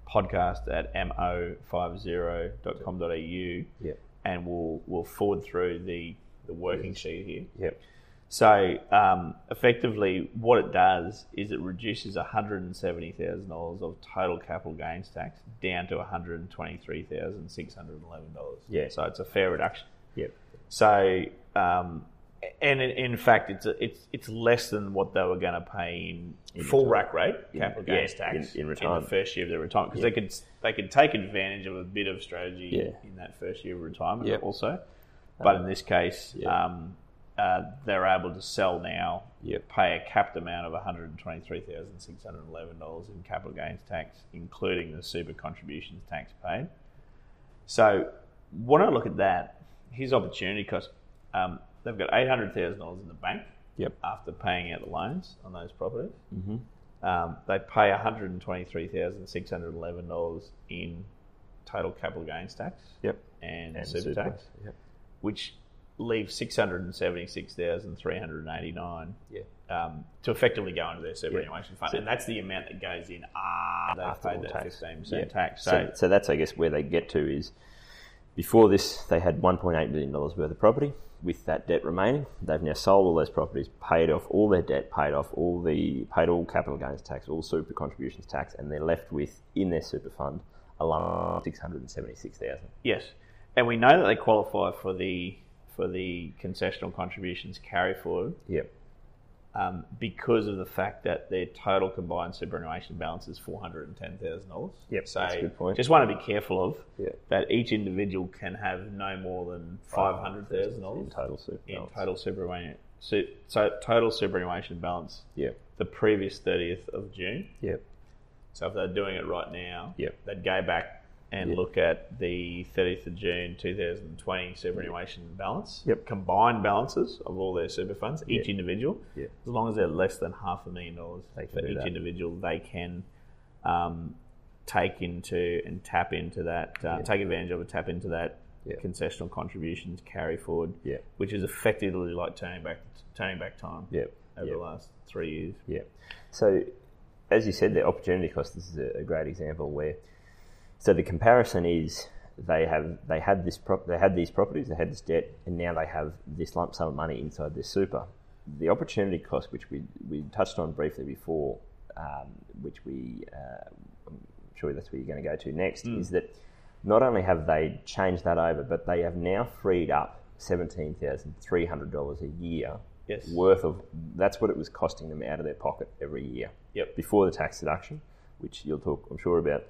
podcast at mo50.com.au Yep. and we'll we'll forward through the the working sheet here. Yep. So um, effectively, what it does is it reduces one hundred and seventy thousand dollars of total capital gains tax down to one hundred and twenty three thousand six hundred and eleven dollars. Yeah. So it's a fair reduction. Yep. So, um, and in, in fact, it's a, it's it's less than what they were going to pay in, full rack rate capital yeah, gains tax in- in the first year of their retirement because they could they could take advantage of a bit of strategy Yeah. in that first year of retirement Yep. also. But in this case, yeah. Uh, they're able to sell now, Yep. pay a capped amount of one hundred and twenty three thousand six hundred eleven dollars in capital gains tax, including the super contributions tax paid. So when I look at that, here's opportunity cost. Um, they've got eight hundred thousand dollars in the bank Yep. after paying out the loans on those properties. Mm-hmm. Um, they pay one hundred and twenty three thousand six hundred eleven dollars in total capital gains tax Yep. and, And super, tax, Yep. which leaves six hundred and seventy six thousand three hundred and eighty nine Yeah. um, to effectively go into their superannuation fund, So- and that's the amount that goes in after they've After paid that tax. fifteen percent Yeah. tax. So, So, so that's I guess where they get to is before this they had 1.8 million dollars worth of property with that debt remaining. They've now sold all those properties, paid off all their debt, paid off all the paid all capital gains tax, all super contributions tax, and they're left with in their super fund a lump of 676,000. yes, and we know that they qualify for the for the concessional contributions carry forward Yep. um, because of the fact that their total combined superannuation balance is four hundred and ten thousand dollars. Yep, so that's a good point. just want to be careful of Yep. that each individual can have no more than five hundred thousand in dollars total super. in total superannuation. So, so total superannuation balance Yep. the previous thirtieth of June. Yep. So if they're doing it right now, Yep. they'd go back and Yep. look at the 30th of June 2020 superannuation balance, Yep. combined balances of all their super funds, each Yep. individual. Yep. As long as they're less than half a million dollars for each that. individual, they can um, take into and tap into that, uh, Yep. take advantage of it, tap into that Yep. concessional contributions carry forward, Yep. which is effectively like turning back turning back time Yep. over Yep. the last three years. Yeah. So, as you said, the opportunity cost. This is a great example where. So the comparison is they have they had this prop, they had these properties, they had this debt, and now they have this lump sum of money inside this super. The opportunity cost, which we we touched on briefly before, um, which we uh, I'm sure that's where you're going to go to next, is that not only have they changed that over, but they have now freed up seventeen thousand three hundred dollars a year Yes. worth of that's what it was costing them out of their pocket every year. Yep. Before the tax deduction, which you'll talk, I'm sure, about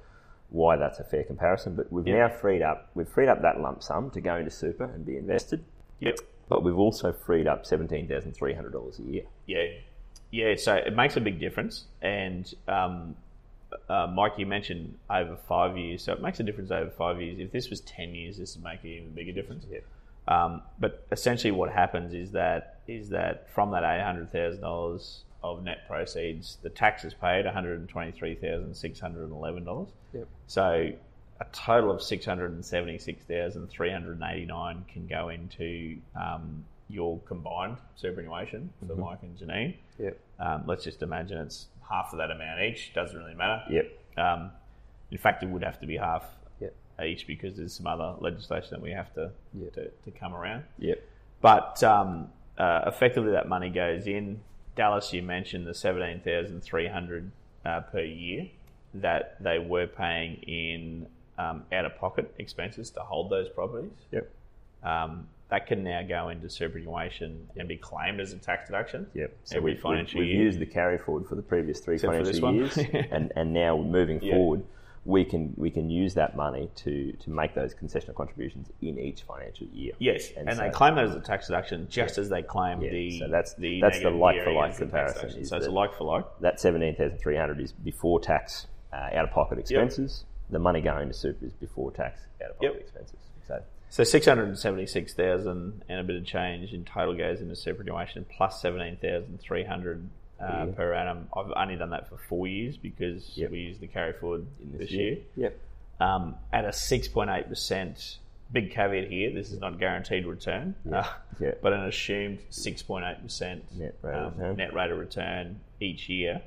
why that's a fair comparison. But we've Yep. now freed up we've freed up that lump sum to go into super and be invested. Yep. But we've also freed up seventeen thousand three hundred dollars a year. Yeah, yeah. So it makes a big difference. And um, uh, Mike, you mentioned over five years, so it makes a difference over five years. If this was ten years, this would make an even bigger difference. Yeah. Um, but essentially, what happens is that is that from that eight hundred thousand dollars of net proceeds, the tax is paid one hundred twenty three thousand six hundred eleven dollars. Yep. So a total of six hundred and seventy six thousand three hundred eighty nine can go into um, your combined superannuation for Mike and Janine. Yep. Um, let's just imagine it's half of that amount each. Doesn't really matter. Yep. Um, in fact, it would have to be half Yep. each because there's some other legislation that we have to Yep. to, to come around. Yep. But um, uh, effectively, that money goes in. Dallas, you mentioned the seventeen thousand three hundred uh, per year that they were paying in um, out of pocket expenses to hold those properties. Yep. Um, that can now go into superannuation and be claimed as a tax deduction. Yep. So Every we've, financial we've, we've year. used the carry forward for the previous three Except financial years, [laughs] and, and now moving Yeah. forward, we can we can use that money to to make those concessional contributions in each financial year. Yes, And and, they claim that as a tax deduction, just as they claim Yeah, the so that's- the that's the against the tax comparison, So it's a like for like. That seventeen thousand three hundred is before tax, uh, out of pocket expenses. The money going to super is before tax, out of pocket Yep. expenses. So So six hundred and seventy six thousand and a bit of change in total goes into superannuation plus seventeen thousand three hundred uh, Yeah. per annum. I've only done that for four years because Yep. we used the carry forward in this, year. yep, Um, at a six point eight percent. Big caveat here: this is not guaranteed return, uh, [laughs] Yeah. but an assumed six point eight percent Net rate um, net rate of return each year.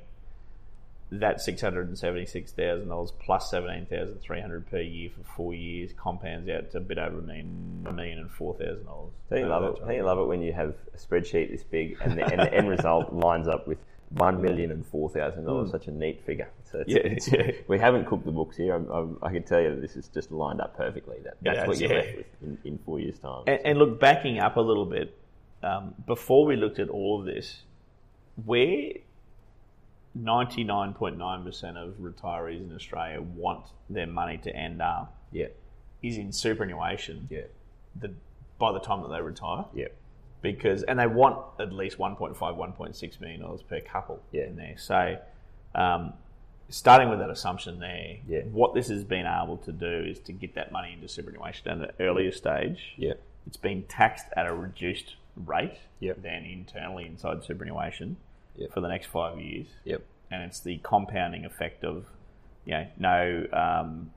That six hundred and seventy six thousand dollars plus seventeen thousand three hundred per year for four years compounds out to a bit over a million, a million and four thousand dollars. Don't you love it? Don't you love it when you have a spreadsheet this big and the, and the end result lines up with one million and four thousand dollars? Such a neat figure. So it's, Hmm. Yeah, it's- yeah. we haven't cooked the books here. I'm, I'm, I can tell you that this is just lined up perfectly. That that's It what you're yeah. left with in, in four years' time. And, and look, backing up a little bit, um, before we looked at all of this, where 99.9% of retirees in Australia want their money to end up yeah, is in superannuation yeah, the, by the time that they retire. yeah, because and they want at least 1.5 1.6 million dollars per couple Yeah. in there so um, starting with that assumption there Yeah. what this has been able to do is to get that money into superannuation at an earlier stage yeah, it's been taxed at a reduced rate Yep. than internally inside superannuation Yep. for the next five years yep, and it's the compounding effect of you know no um,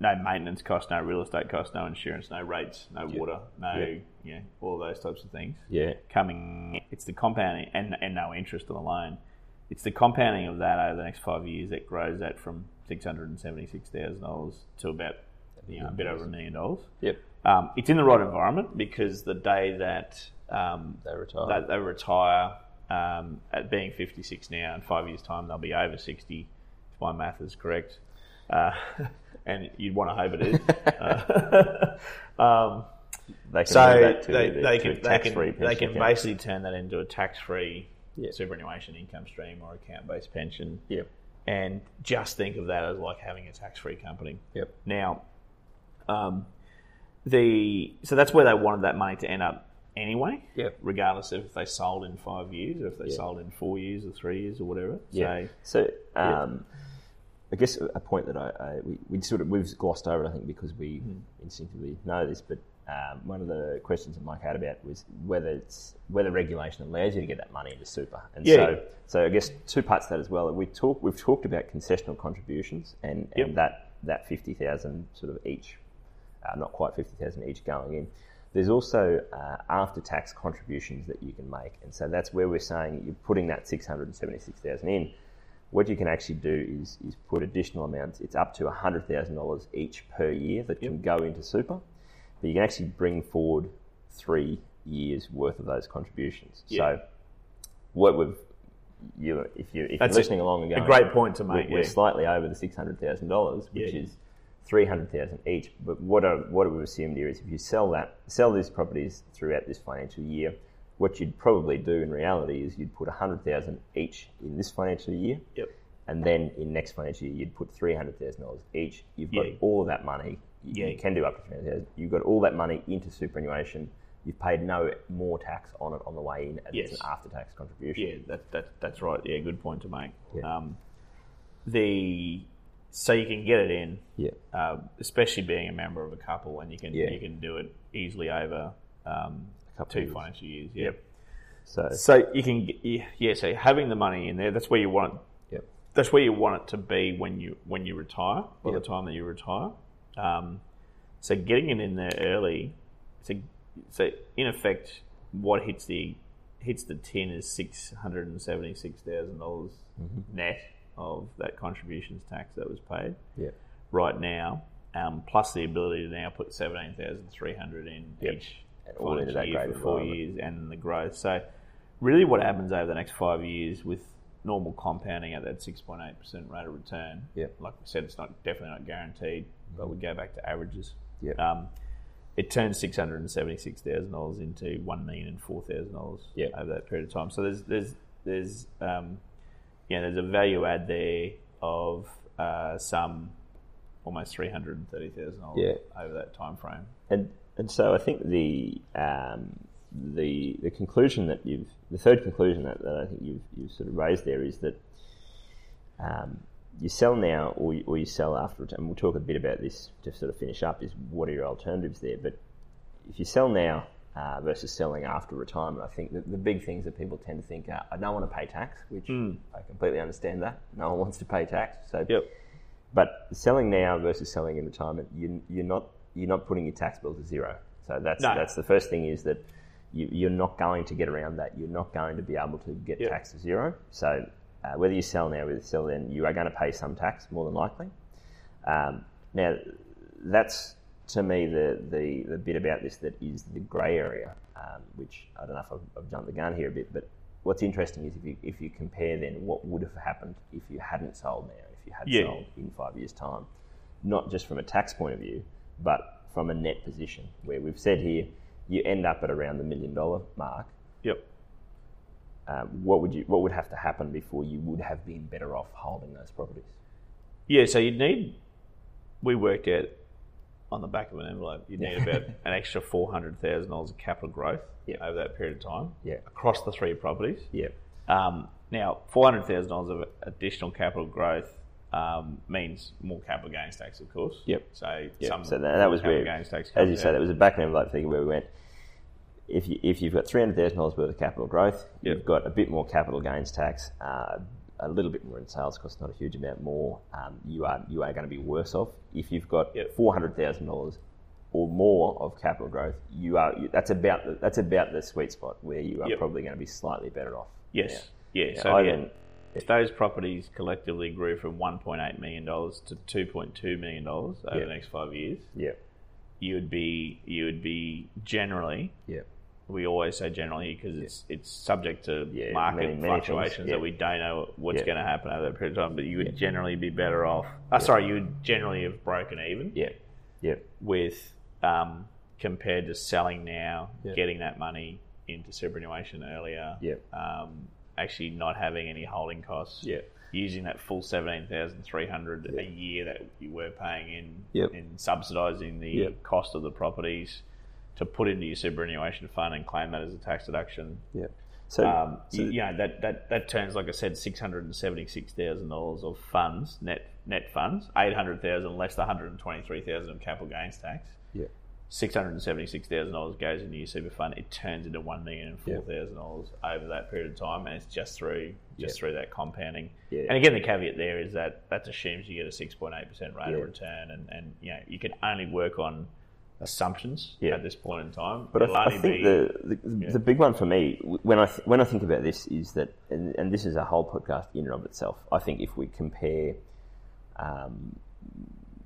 no maintenance cost, no real estate cost, no insurance, no rates, no water, no Yep. you know all those types of things yeah, coming. It's the compounding and and no interest on the loan. It's the compounding of that over the next five years that grows that from six hundred and seventy six thousand dollars to about you know a bit over a million dollars. yep. Um, it's in the right environment because the day that um, They retire. that they retire um, at being 56 now, in five years' time they'll be over 60, if my math is correct. Uh, [laughs] and you'd want to hope it is. Uh, [laughs] um, They can so they, the- they to can they can they can basically turn that into a tax-free Yeah. superannuation income stream or account-based pension, Yep, and just think of that as like having a tax-free company. yep, Now, um, the so that's where they wanted that money to end up anyway. Yep. Regardless of if they sold in five years or if they Yeah. sold in four years or three years or whatever. Yeah. So, So, um, I guess a point that I, I we, we sort of we've glossed over, I think, because we Hmm. instinctively know this. But um, one of the questions that Mike had about was whether it's whether regulation allows you to get that money into super. And Yeah. so, so I guess two parts to that as well. We talk we've talked about concessional contributions and, Yep. and that that fifty thousand sort of each, uh, not quite fifty thousand each going in. There's also uh, after-tax contributions that you can make, and so that's where we're saying you're putting that six hundred and seventy-six thousand in. What you can actually do is, is put additional amounts. It's up to hundred thousand dollars each per year that can go into super, but you can actually bring forward three years worth of those contributions. Yeah. So, what we've you if you if That's you're a- listening along and a great point to we're- make, We're slightly over the six hundred thousand dollars, which Yeah. is three hundred thousand each. But what I, what we've assumed here is if you sell that sell these properties throughout this financial year, what you'd probably do in reality is you'd put 100000 each in this financial year. Yep. And then in next financial year, you'd put $300,000 each. You've got Yeah. all of that money. You, Yeah. you can do up to 300000 You've got all that money into superannuation. You've paid no more tax on it on the way in, and Yes. it's an after-tax contribution. Yeah, that, that that's right. Yeah, good point to make. Yeah. Um, the so you can get it in, Yeah. uh, especially being a member of a couple, and you can Yeah. you can do it easily over um, couple two years. financial years. Yeah. So, So you can yeah, yeah. So having the money in there, that's where you want it. yep. That's where you want it to be when you when you retire. By Yep. the time that you retire, um, so getting it in there early. So, so in effect, what hits the hits the tin is six hundred and seventy six thousand dollars Mm-hmm. net of that contributions tax that was paid Yep. right now, um, plus the ability to now put seventeen thousand three hundred in Yep. each And all into financial that year for four years, and the growth. So, really, what happens over the next five years with normal compounding at that six point eight percent rate of return? Yep. Like we said, it's not definitely not guaranteed, but we go back to averages. Yep. Um, it turns six hundred and seventy six thousand dollars into one million and four thousand dollars Yep. over that period of time. So there's there's there's um, yeah, there's a value add there of uh, some almost three hundred and thirty thousand dollars over that time frame. And and so I think the um, the the conclusion that you've the third conclusion that, that I think you've you've sort of raised there is that um, you sell now or you, or you sell after retirement. And we'll talk a bit about this to sort of finish up. Is what are your alternatives there? But if you sell now uh, versus selling after retirement, I think the big things that people tend to think are I don't want to pay tax, which I completely understand that no one wants to pay tax. So Yep. but selling now versus selling in retirement, you, you're not you're not putting your tax bill to zero. So that's No. that's the first thing is that you, you're not going to get around that. You're not going to be able to get Yep. tax to zero. So uh, whether you sell now or you sell then, you are going to pay some tax more than likely. Um, now that's to me the, the the bit about this that is the grey area, um, which I don't know if I've, I've jumped the gun here a bit, but what's interesting is if you if you compare then what would have happened if you hadn't sold now, if you had Yeah. sold in five years' time, not just from a tax point of view, but from a net position, where we've said here you end up at around the million dollar mark. Yep. Um, what would you what would have to happen before you would have been better off holding those properties? Yeah, so you'd need, we worked out on the back of an envelope, you'd need about [laughs] an extra $400,000 of capital growth Yeah. over that period of time Yeah. across the three properties. Yeah, Um, now, $400,000 of additional capital growth um, means more capital gains tax, of course. Yep. So, some So that, that was where, gains tax as you say, that was a back of an envelope figure where we went. If you if you've got three hundred thousand dollars worth of capital growth, Yep. you've got a bit more capital gains tax, uh, a little bit more in sales cost, not a huge amount more. Um, you are you are going to be worse off if you've got Yep. four hundred thousand dollars or more of capital growth. You are you, that's about the, that's about the sweet spot where you are Yep. probably going to be slightly better off. Yes. Yeah. Yeah, so I yeah, if those properties collectively grew from $1.8 million to $2.2 million over Yeah. the next five years, Yeah, you would be you would be generally yeah, we always say generally because it's it's subject to Yeah, market many- many fluctuations yeah. that we don't know what's Yeah. going to happen over that period of time. But you would generally be better off. Uh, Sorry, you would generally have broken even yeah, yeah, with um, compared to selling now, Yeah. getting that money into superannuation earlier. Yeah. Um, actually, not having any holding costs. Yeah. Using that full seventeen thousand three hundred a year that you were paying in, Yep. in subsidising the Yep. cost of the properties to put into your superannuation fund and claim that as a tax deduction. yeah. So, Um, so you, you know that, that that turns, like I said, six hundred and seventy six thousand dollars of funds net net funds, eight hundred thousand less the hundred and twenty three thousand of capital gains tax. yeah, Six hundred and seventy six thousand dollars goes into your super fund. It turns into one million and four thousand dollars over that period of time, and it's just through just Yeah. through that compounding. Yeah. And again, the caveat there is that that assumes you get a six point eight percent rate Yeah. of return, and, and you know you can only work on assumptions Yeah. at this point in time. But I, I think be- the, the, the big one for me when I th- when I think about this is that, and, and this is a whole podcast in and of itself. I think if we compare um,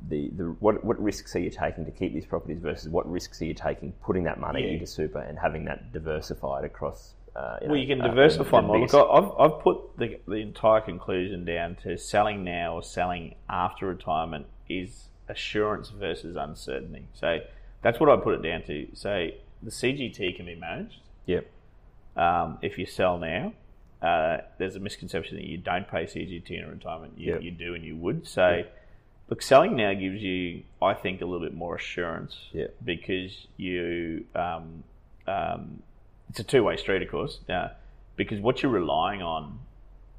the the what what risks are you taking to keep these properties versus what risks are you taking putting that money Yeah. into super and having that diversified across. Uh, Well, you can uh, diversify more. Look, I've, I've put the, the entire conclusion down to selling now or selling after retirement is assurance versus uncertainty. So that's what I put it down to. So the CGT can be managed. Yep. um, if you sell now, uh, there's a misconception that you don't pay CGT in retirement. You, Yep. you do and you would. So, look, selling now gives you, I think, a little bit more assurance Yep. because you, um, um, it's a two way street, of course. Now, because what you're relying on,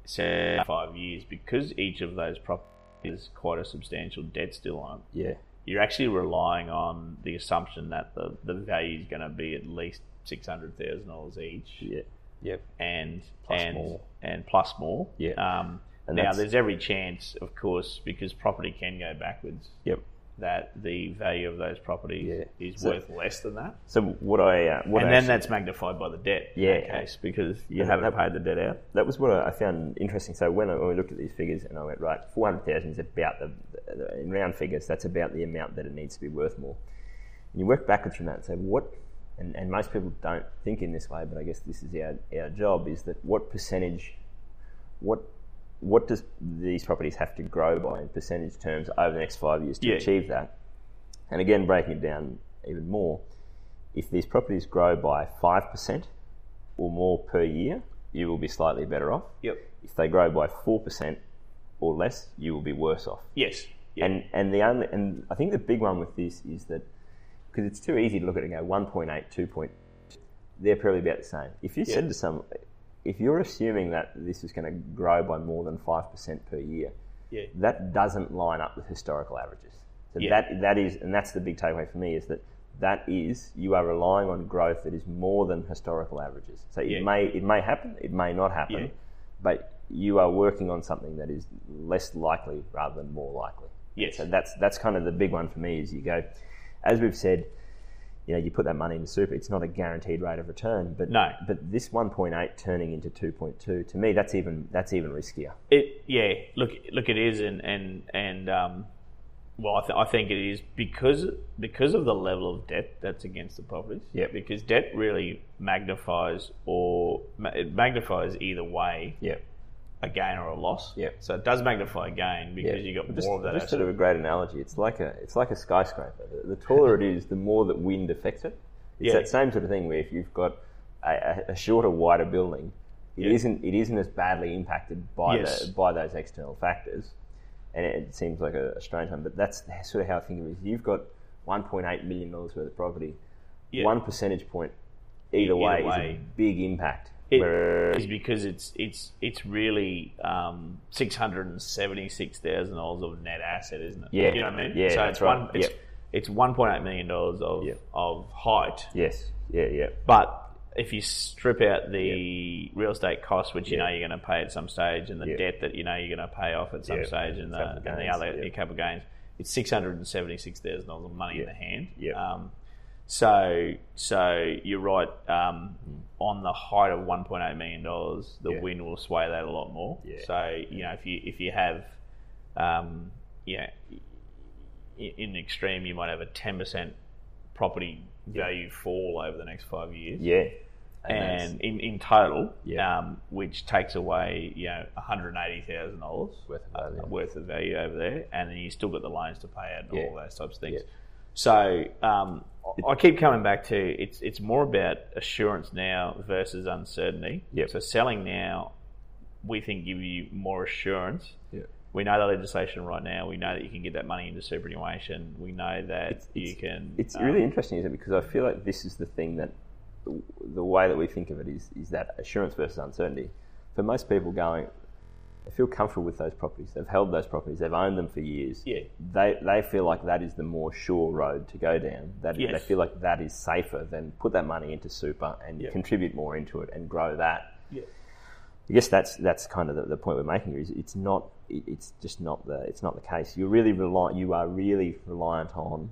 say, five years, because each of those properties has quite a substantial debt still on it, Yeah. You're actually relying on the assumption that the, the value is going to be at least six hundred thousand dollars each, Yeah. Yep. and Plus and more. and plus more. Yeah. Um, And now there's every chance, of course, because property can go backwards, Yep. That the value of those properties Yeah. is So- worth less than that, So what I uh, what and I then actually- that's magnified by the debt. in Yeah. that case because you haven't that- paid the debt out. that was what I found interesting. So when, I, when we looked at these figures, and I went right, four hundred thousand is about the, the in round figures. That's about the amount that it needs to be worth more. And you work backwards from that and say what, and, and most people don't think in this way, but I guess this is our our job is that what percentage, what what does these properties have to grow by in percentage terms over the next five years to Yeah. achieve that? And again, breaking it down even more, if these properties grow by five percent or more per year, you will be slightly better off. Yep. If they grow by four percent or less, you will be worse off. Yes. Yeah. And and the only and I think the big one with this is that because it's too easy to look at it and go 1.8, 2. Point, they're probably about the same. If you said to some, if you're assuming that this is going to grow by more than five percent per year, yeah. that doesn't line up with historical averages. So Yeah. that that is, and that's the big takeaway for me is that that is you are relying on growth that is more than historical averages. So it Yeah. may it may happen, it may not happen, but you are working on something that is less likely rather than more likely. Yes. So that's that's kind of the big one for me. Is you go, as we've said, you know, you put that money in into super. It's not a guaranteed rate of return, but No. But this 1.8 turning into 2.2 to me, that's even that's even riskier. It yeah, look look it is and and and um, well I, th- I think it is because because of the level of debt that's against the properties. Yeah, Because debt really magnifies or ma- it magnifies either way Yeah. A gain or a loss. Yep. So it does magnify a gain because you've got just, more of that. Just asset. sort of a great analogy. It's like a it's like a skyscraper. The, the taller it is, the more that wind affects it. It's Yeah. that same sort of thing where if you've got a, a, shorter, wider building, it Yeah. not it isn't as badly impacted by Yes. the, by those external factors. And it, it seems like a, a strange one, but that's sort of how I think of it. Is you've got 1.8 million dollars worth of property. Yeah. One percentage point either, Either way, is a big impact. It is because it's it's it's really um, six hundred and seventy six thousand dollars of net asset, isn't it? Yeah. you know what I mean. Yeah, so that's it's right. one it's, Yep. it's one point eight million dollars of Yep. of height, yes, yeah, yeah, but if you strip out the real estate costs, which you know you're going to pay at some stage, and the Yep. debt that you know you're going to pay off at some Yep. stage, and the, Capital and the other yep. your capital gains, it's six hundred and seventy six thousand dollars of money in the hand. Yep. Um, so, so you're right. Um, on the height of 1.8 million dollars, the Yeah. wind will sway that a lot more. Yeah. So, you know, if you if you have, um, yeah, in extreme, you might have a 10 percent property value fall over the next five years. yeah. that's- And in, in total, Yeah. um, which takes away you know one hundred eighty thousand dollars Worth of value. worth of value over there, and then you still got the loans to pay out and Yeah. all those types of things. So um, I keep coming back to it's it's more about assurance now versus uncertainty. Yep. So selling now, we think give you more assurance. Yeah. We know the legislation right now. We know that you can get that money into superannuation. We know that you can. It's um, really interesting, isn't it? Because I feel like this is the thing that the, the way that we think of it is is that assurance versus uncertainty. For most people, going, they feel comfortable with those properties. They've held those properties. They've owned them for years. Yeah. They they feel like that is the more sure road to go down. That they feel like that is safer than put that money into super and Yeah. contribute more into it and grow that. Yeah. I guess that's that's kind of the, the point we're making here. Is it's not it- it's just not the it's not the case. You're really rely you are really reliant on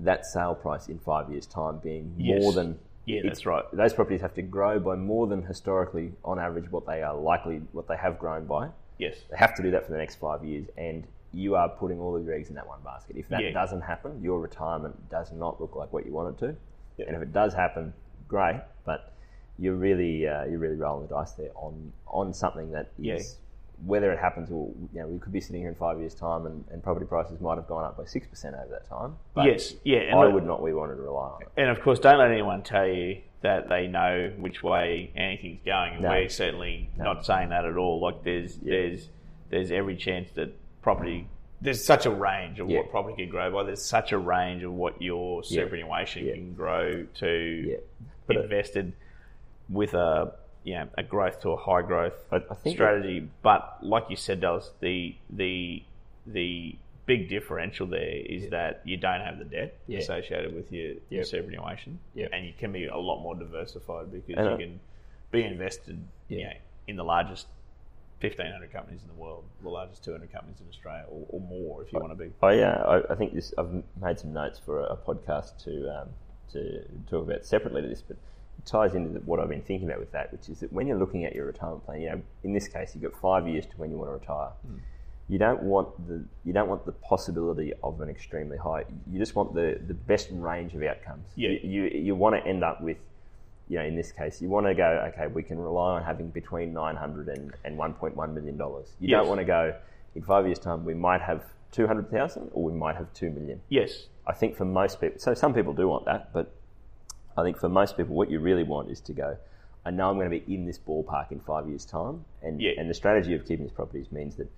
that sale price in five years' time being Yes. more than Yeah, that's right. Those properties have to grow by more than historically, on average, what they are likely what they have grown by. Yes. They have to do that for the next five years, and you are putting all of your eggs in that one basket. If that Yeah. doesn't happen, your retirement does not look like what you want it to. Yeah. And if it does happen, great, but you're really uh, you're really rolling the dice there on on something that is Yeah. Whether it happens or you know we could be sitting here in five years' time and, and property prices might have gone up by six percent over that time. But Yes, yeah, and I would not. We wanted to rely on it. And of course, don't let anyone tell you that they know which way anything's going. And No. We're certainly not saying that at all. Like there's there's there's every chance that property there's such a range of Yeah. what property can grow by. There's such a range of what your superannuation Yeah. can grow to Yeah. But it- invested with a you know, a growth to a high growth I- I strategy. But like you said, Dallas, the the the big differential there is that you don't have the debt Yeah. associated with your, your superannuation, Yep. and you can be a lot more diversified because And you I- can be invested you Yeah. know, in the largest. 1,500 companies in the world, the largest 200 companies in Australia, or, or more if you want to be. I, uh, I, I think this. I've made some notes for a, a podcast to um, to talk about separately to this, but ties into what I've been thinking about with that, which is that when you're looking at your retirement plan, you know, in this case, you've got five years to when you want to retire. Hmm. You don't want the you don't want the possibility of an extremely high. You just want the, the best range of outcomes. Yeah. You, you you want to end up with you know, in this case, you want to go, okay, we can rely on having between 900 and, and 1.1 million dollars. You Yes. don't want to go, in five years' time, we might have 200,000 or we might have 2 million. Yes, I think for most people, so some people do want that, but I think for most people, what you really want is to go, I know I'm going to be in this ballpark in five years' time. And, Yeah. and the strategy of keeping these properties means that,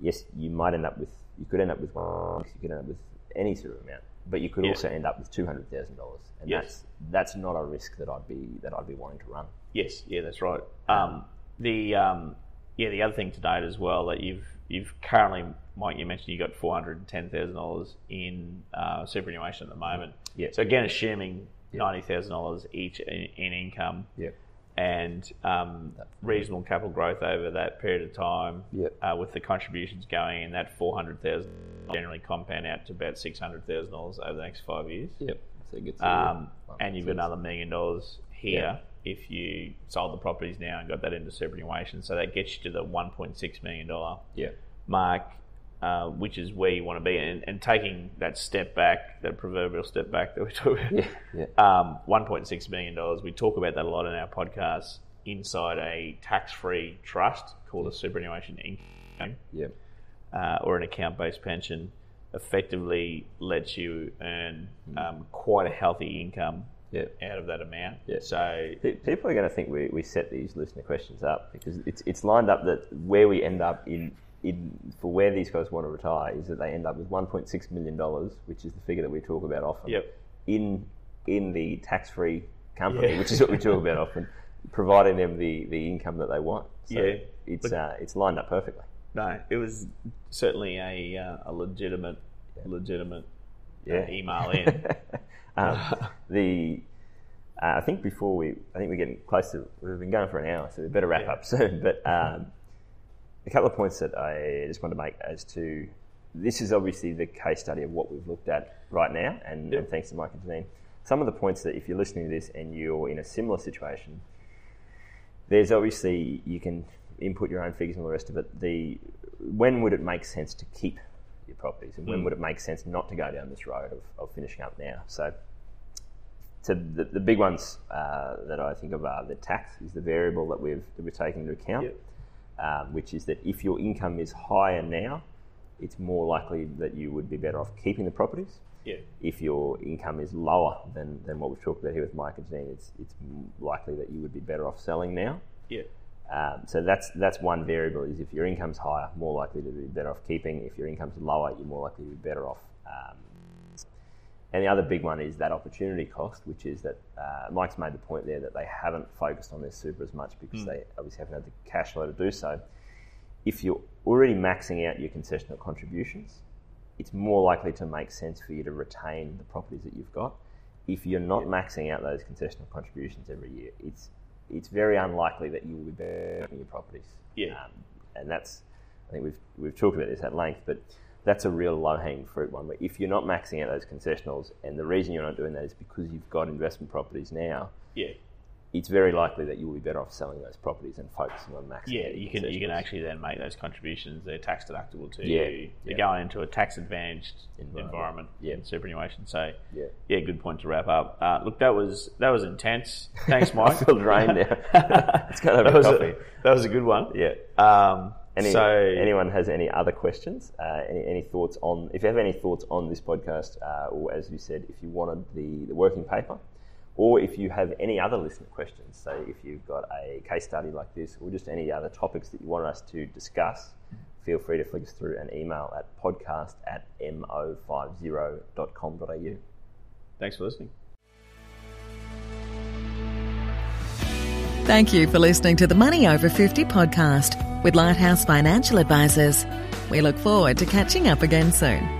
yes, you might end up with, you could end up with one, you could end up with any sort of amount, but you could Yeah. also end up with $200,000. And Yes. that's, that's not a risk that I'd be, that I'd be wanting to run. Yes, yeah, that's right. Um, the um, yeah, the other thing to note as well that you've you've currently, Mike, you mentioned you got four hundred and ten thousand dollars in uh, superannuation at the moment. Yeah. So again, assuming ninety thousand dollars each in, in income Yep. and um, reasonable capital growth over that period of time, Yep. uh, with the contributions going in, that four hundred thousand generally compound out to about six hundred thousand dollars over the next five years. Yep. So it gets Um, and you've got another million dollars here Yeah. if you sold the properties now and got that into superannuation. So that gets you to the one point six million dollar yeah. mark, uh, which is where you want to be. And, and taking that step back, that proverbial step back that we [laughs] talk about, Yeah. Yeah. um, one point six million dollars. We talk about that a lot in our podcast. Inside a tax-free trust called a superannuation income Yeah. uh, or an account-based pension effectively lets you earn um, quite a healthy income Yeah. out of that amount. Yeah. So Pe- People are going to think we, we set these listener questions up because it's it's lined up that where we end up in in for where these guys want to retire is that they end up with 1.6 million dollars, which is the figure that we talk about often. Yep. In in the tax free company, Yeah. which is what we talk about often, providing them the, the income that they want. So Yeah. It's But- uh, it's lined up perfectly. no, it was certainly a uh, a legitimate legitimate uh, email [laughs] in. um, the uh, I think before we, I think we're getting close to. We've been going for an hour, so we better wrap Yeah. up soon. But um, a couple of points that I just want to make as to this is obviously the case study of what we've looked at right now, and, and thanks to Mike and Janine. Some of the points that if you're listening to this and you're in a similar situation, there's obviously you can input your own figures and all the rest of it. The when would it make sense to keep your properties, and when would it make sense not to go down this road of, of finishing up now? So, so the, the big ones uh, that I think of are the tax is the variable that we've that we've taken into account, Yep. Um, which is that if your income is higher now, it's more likely that you would be better off keeping the properties yeah, if your income is lower than, than what we've talked about here with Mike and Janine, it's, it's likely that you would be better off selling now. yeah, Um, so that's that's one variable. Is if your income's higher, more likely to be better off keeping. If your income's lower, you're more likely to be better off. Um, and the other big one is that opportunity cost, which is that uh, Mike's made the point there that they haven't focused on their super as much because they obviously haven't had the cash flow to do so. If you're already maxing out your concessional contributions, it's more likely to make sense for you to retain the properties that you've got. If you're not maxing out those concessional contributions every year, it's it's very unlikely that you will be burning your properties. Yeah. Um, and that's I think we've we've talked about this at length, but that's a real low hanging fruit one. Where if you're not maxing out those concessionals, and the reason you're not doing that is because you've got investment properties now, yeah, it's very likely that you will be better off selling those properties and focusing on maxing. yeah. out You can you can actually then make those contributions. They're tax deductible too. Yeah, you. You're yeah. going into a tax advantaged Environment. environment, Yeah. in superannuation. So Yeah. yeah, good point to wrap up. Uh, look, that was that was intense. [laughs] Thanks, Mike. I feel drained now. [laughs] [laughs] Let's go have that a was coffee. A, that was a good one. Yeah. Um, Any, So- anyone has any other questions? Uh, any, any thoughts on? If you have any thoughts on this podcast, uh, or as you said, if you wanted the, the working paper, or if you have any other listener questions, say if you've got a case study like this, or just any other topics that you want us to discuss, feel free to flick us through an email at podcast at mo50.com.au. Thanks for listening. Thank you for listening to the Money Over 50 podcast with Lighthouse Financial Advisors. We look forward to catching up again soon.